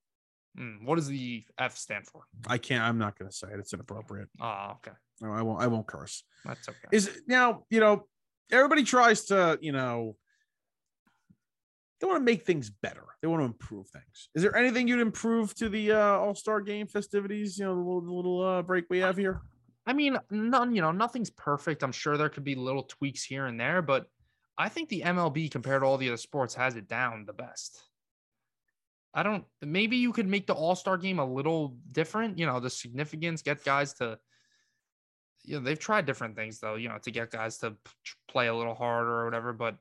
Mm, what does the F stand for? I can't. I'm not going to say it. It's inappropriate. Oh, okay. No, I won't. I won't curse. That's okay. Is now you know everybody tries to you know they want to make things better. They want to improve things. Is there anything you'd improve to the uh, All Star Game festivities? You know, the little, the little uh, break we have here. I mean, none, you know, nothing's perfect. I'm sure there could be little tweaks here and there, but I think the MLB compared to all the other sports has it down the best. I don't maybe you could make the All-Star game a little different, you know, the significance, get guys to you know, they've tried different things though, you know, to get guys to play a little harder or whatever, but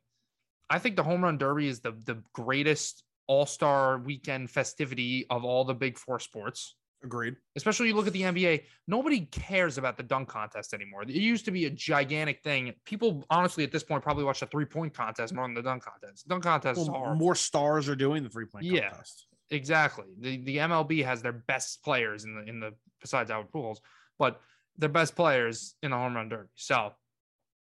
I think the home run derby is the the greatest All-Star weekend festivity of all the big four sports Agreed. especially you look at the NBA, nobody cares about the dunk contest anymore. It used to be a gigantic thing. People honestly at this point probably watch the three point contest more than the dunk contest. Dunk contest Well, more stars are doing the three point Yeah. contest. Exactly. The the MLB has their best players in the in the besides Albert Pujols, but their best players in the home run derby. So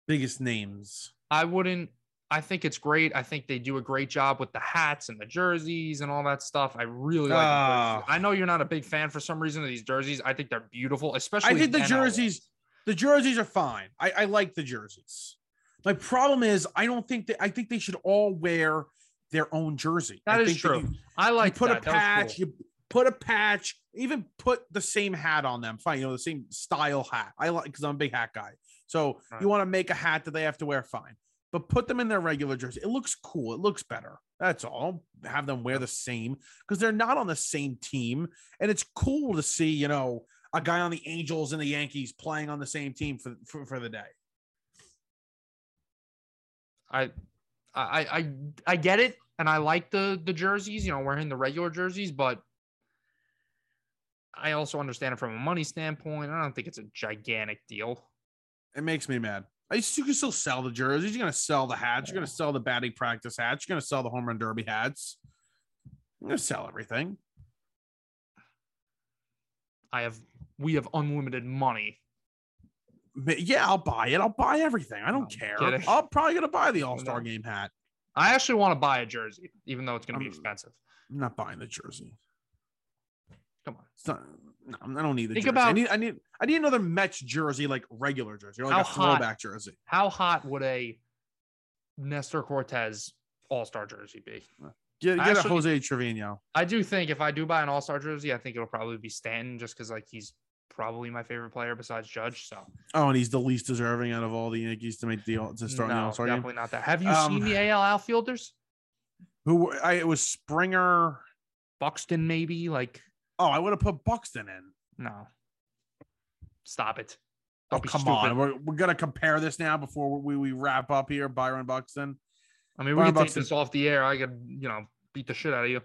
Biggest names. I wouldn't. I think it's great. I think they do a great job with the hats and the jerseys and all that stuff. I really like. Ah. I know you're not a big fan for some reason of these jerseys. I think they're beautiful, especially. I think the jerseys, the jerseys are fine. I, I like the jerseys. My problem is I don't think that I think they should all wear their own jersey. That I is think true. you- I like put that. a That patch, cool. you put a patch, even put the same hat on them. Fine, you know, the same style hat. I like because I'm a big hat guy. So Right. you want to make a hat that they have to wear, fine. But put them in their regular jersey. It looks cool. It looks better. That's all. Have them wear the same because they're not on the same team. And it's cool to see, you know, a guy on the Angels and the Yankees playing on the same team for, for, for the day. I, I, I, I get it, and I like the the jerseys. You know, wearing the regular jerseys, but I also understand it from a money standpoint. I don't think it's a gigantic deal. It makes me mad. You can still sell the jerseys. You're gonna sell the hats. You're gonna sell the batting practice hats. You're gonna sell the home run derby hats. You're gonna sell everything. I have we have unlimited money. Yeah, I'll buy it. I'll buy everything. I don't I'm care. kidding. I'm probably gonna buy the All Star. Game hat. I actually want to buy a jersey, even though it's going to be expensive. I'm not buying the jersey. Come on. It's not. No, I don't need the Think jersey. I need. I need. I need another Mets jersey, like regular jersey, or like How a hot- throwback jersey. How hot would a Nestor Cortes All Star jersey be? Get, get a Jose Trevino. I do think if I do buy an All Star jersey, I think it'll probably be Stanton, just because like he's probably my favorite player besides Judge. So Oh, and he's the least deserving out of all the Yankees to make the to start in the All Star game. definitely not that. Have you Um, seen the AL outfielders? Who? I, it was Springer. Buxton, maybe like Oh, I would have put Buxton in. no. Stop it. Oh, Don't be come stupid. on. We're, we're going to compare this now before we, we wrap up here. Byron Buxton, I mean, we can take this off the air. I could, you know, beat the shit out of you.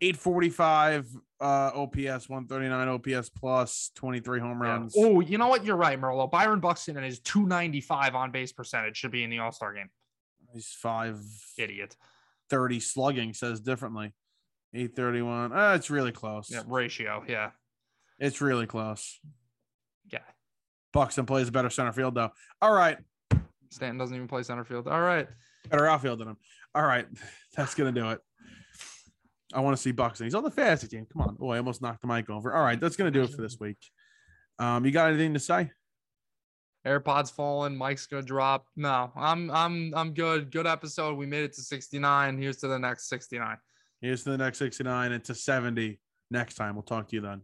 845 uh, OPS, 139 OPS plus, 23 home Yeah. runs. Oh, you know what? You're right, Merlo. Byron Buxton and his 295 on base percentage should be in the All Star game. He's five. Idiot. 30 slugging, says differently. 831. Uh, it's really close. Yeah, ratio. Yeah. It's really close. Yeah. Buxton plays better center field, though. All right. Stanton doesn't even play center field. All right. Better outfield than him. All right. That's going to do it. I want to see Buxton. He's on the fantasy team. Come on. Oh, I almost knocked the mic over. All right. That's going to do it for this week. Um, you got anything to say? AirPods falling. Mike's gonna drop. No, I'm I'm I'm good. Good episode. We made it to 69. Here's to the next 69. Here's to the next 69 and to 70 next time. We'll talk to you then.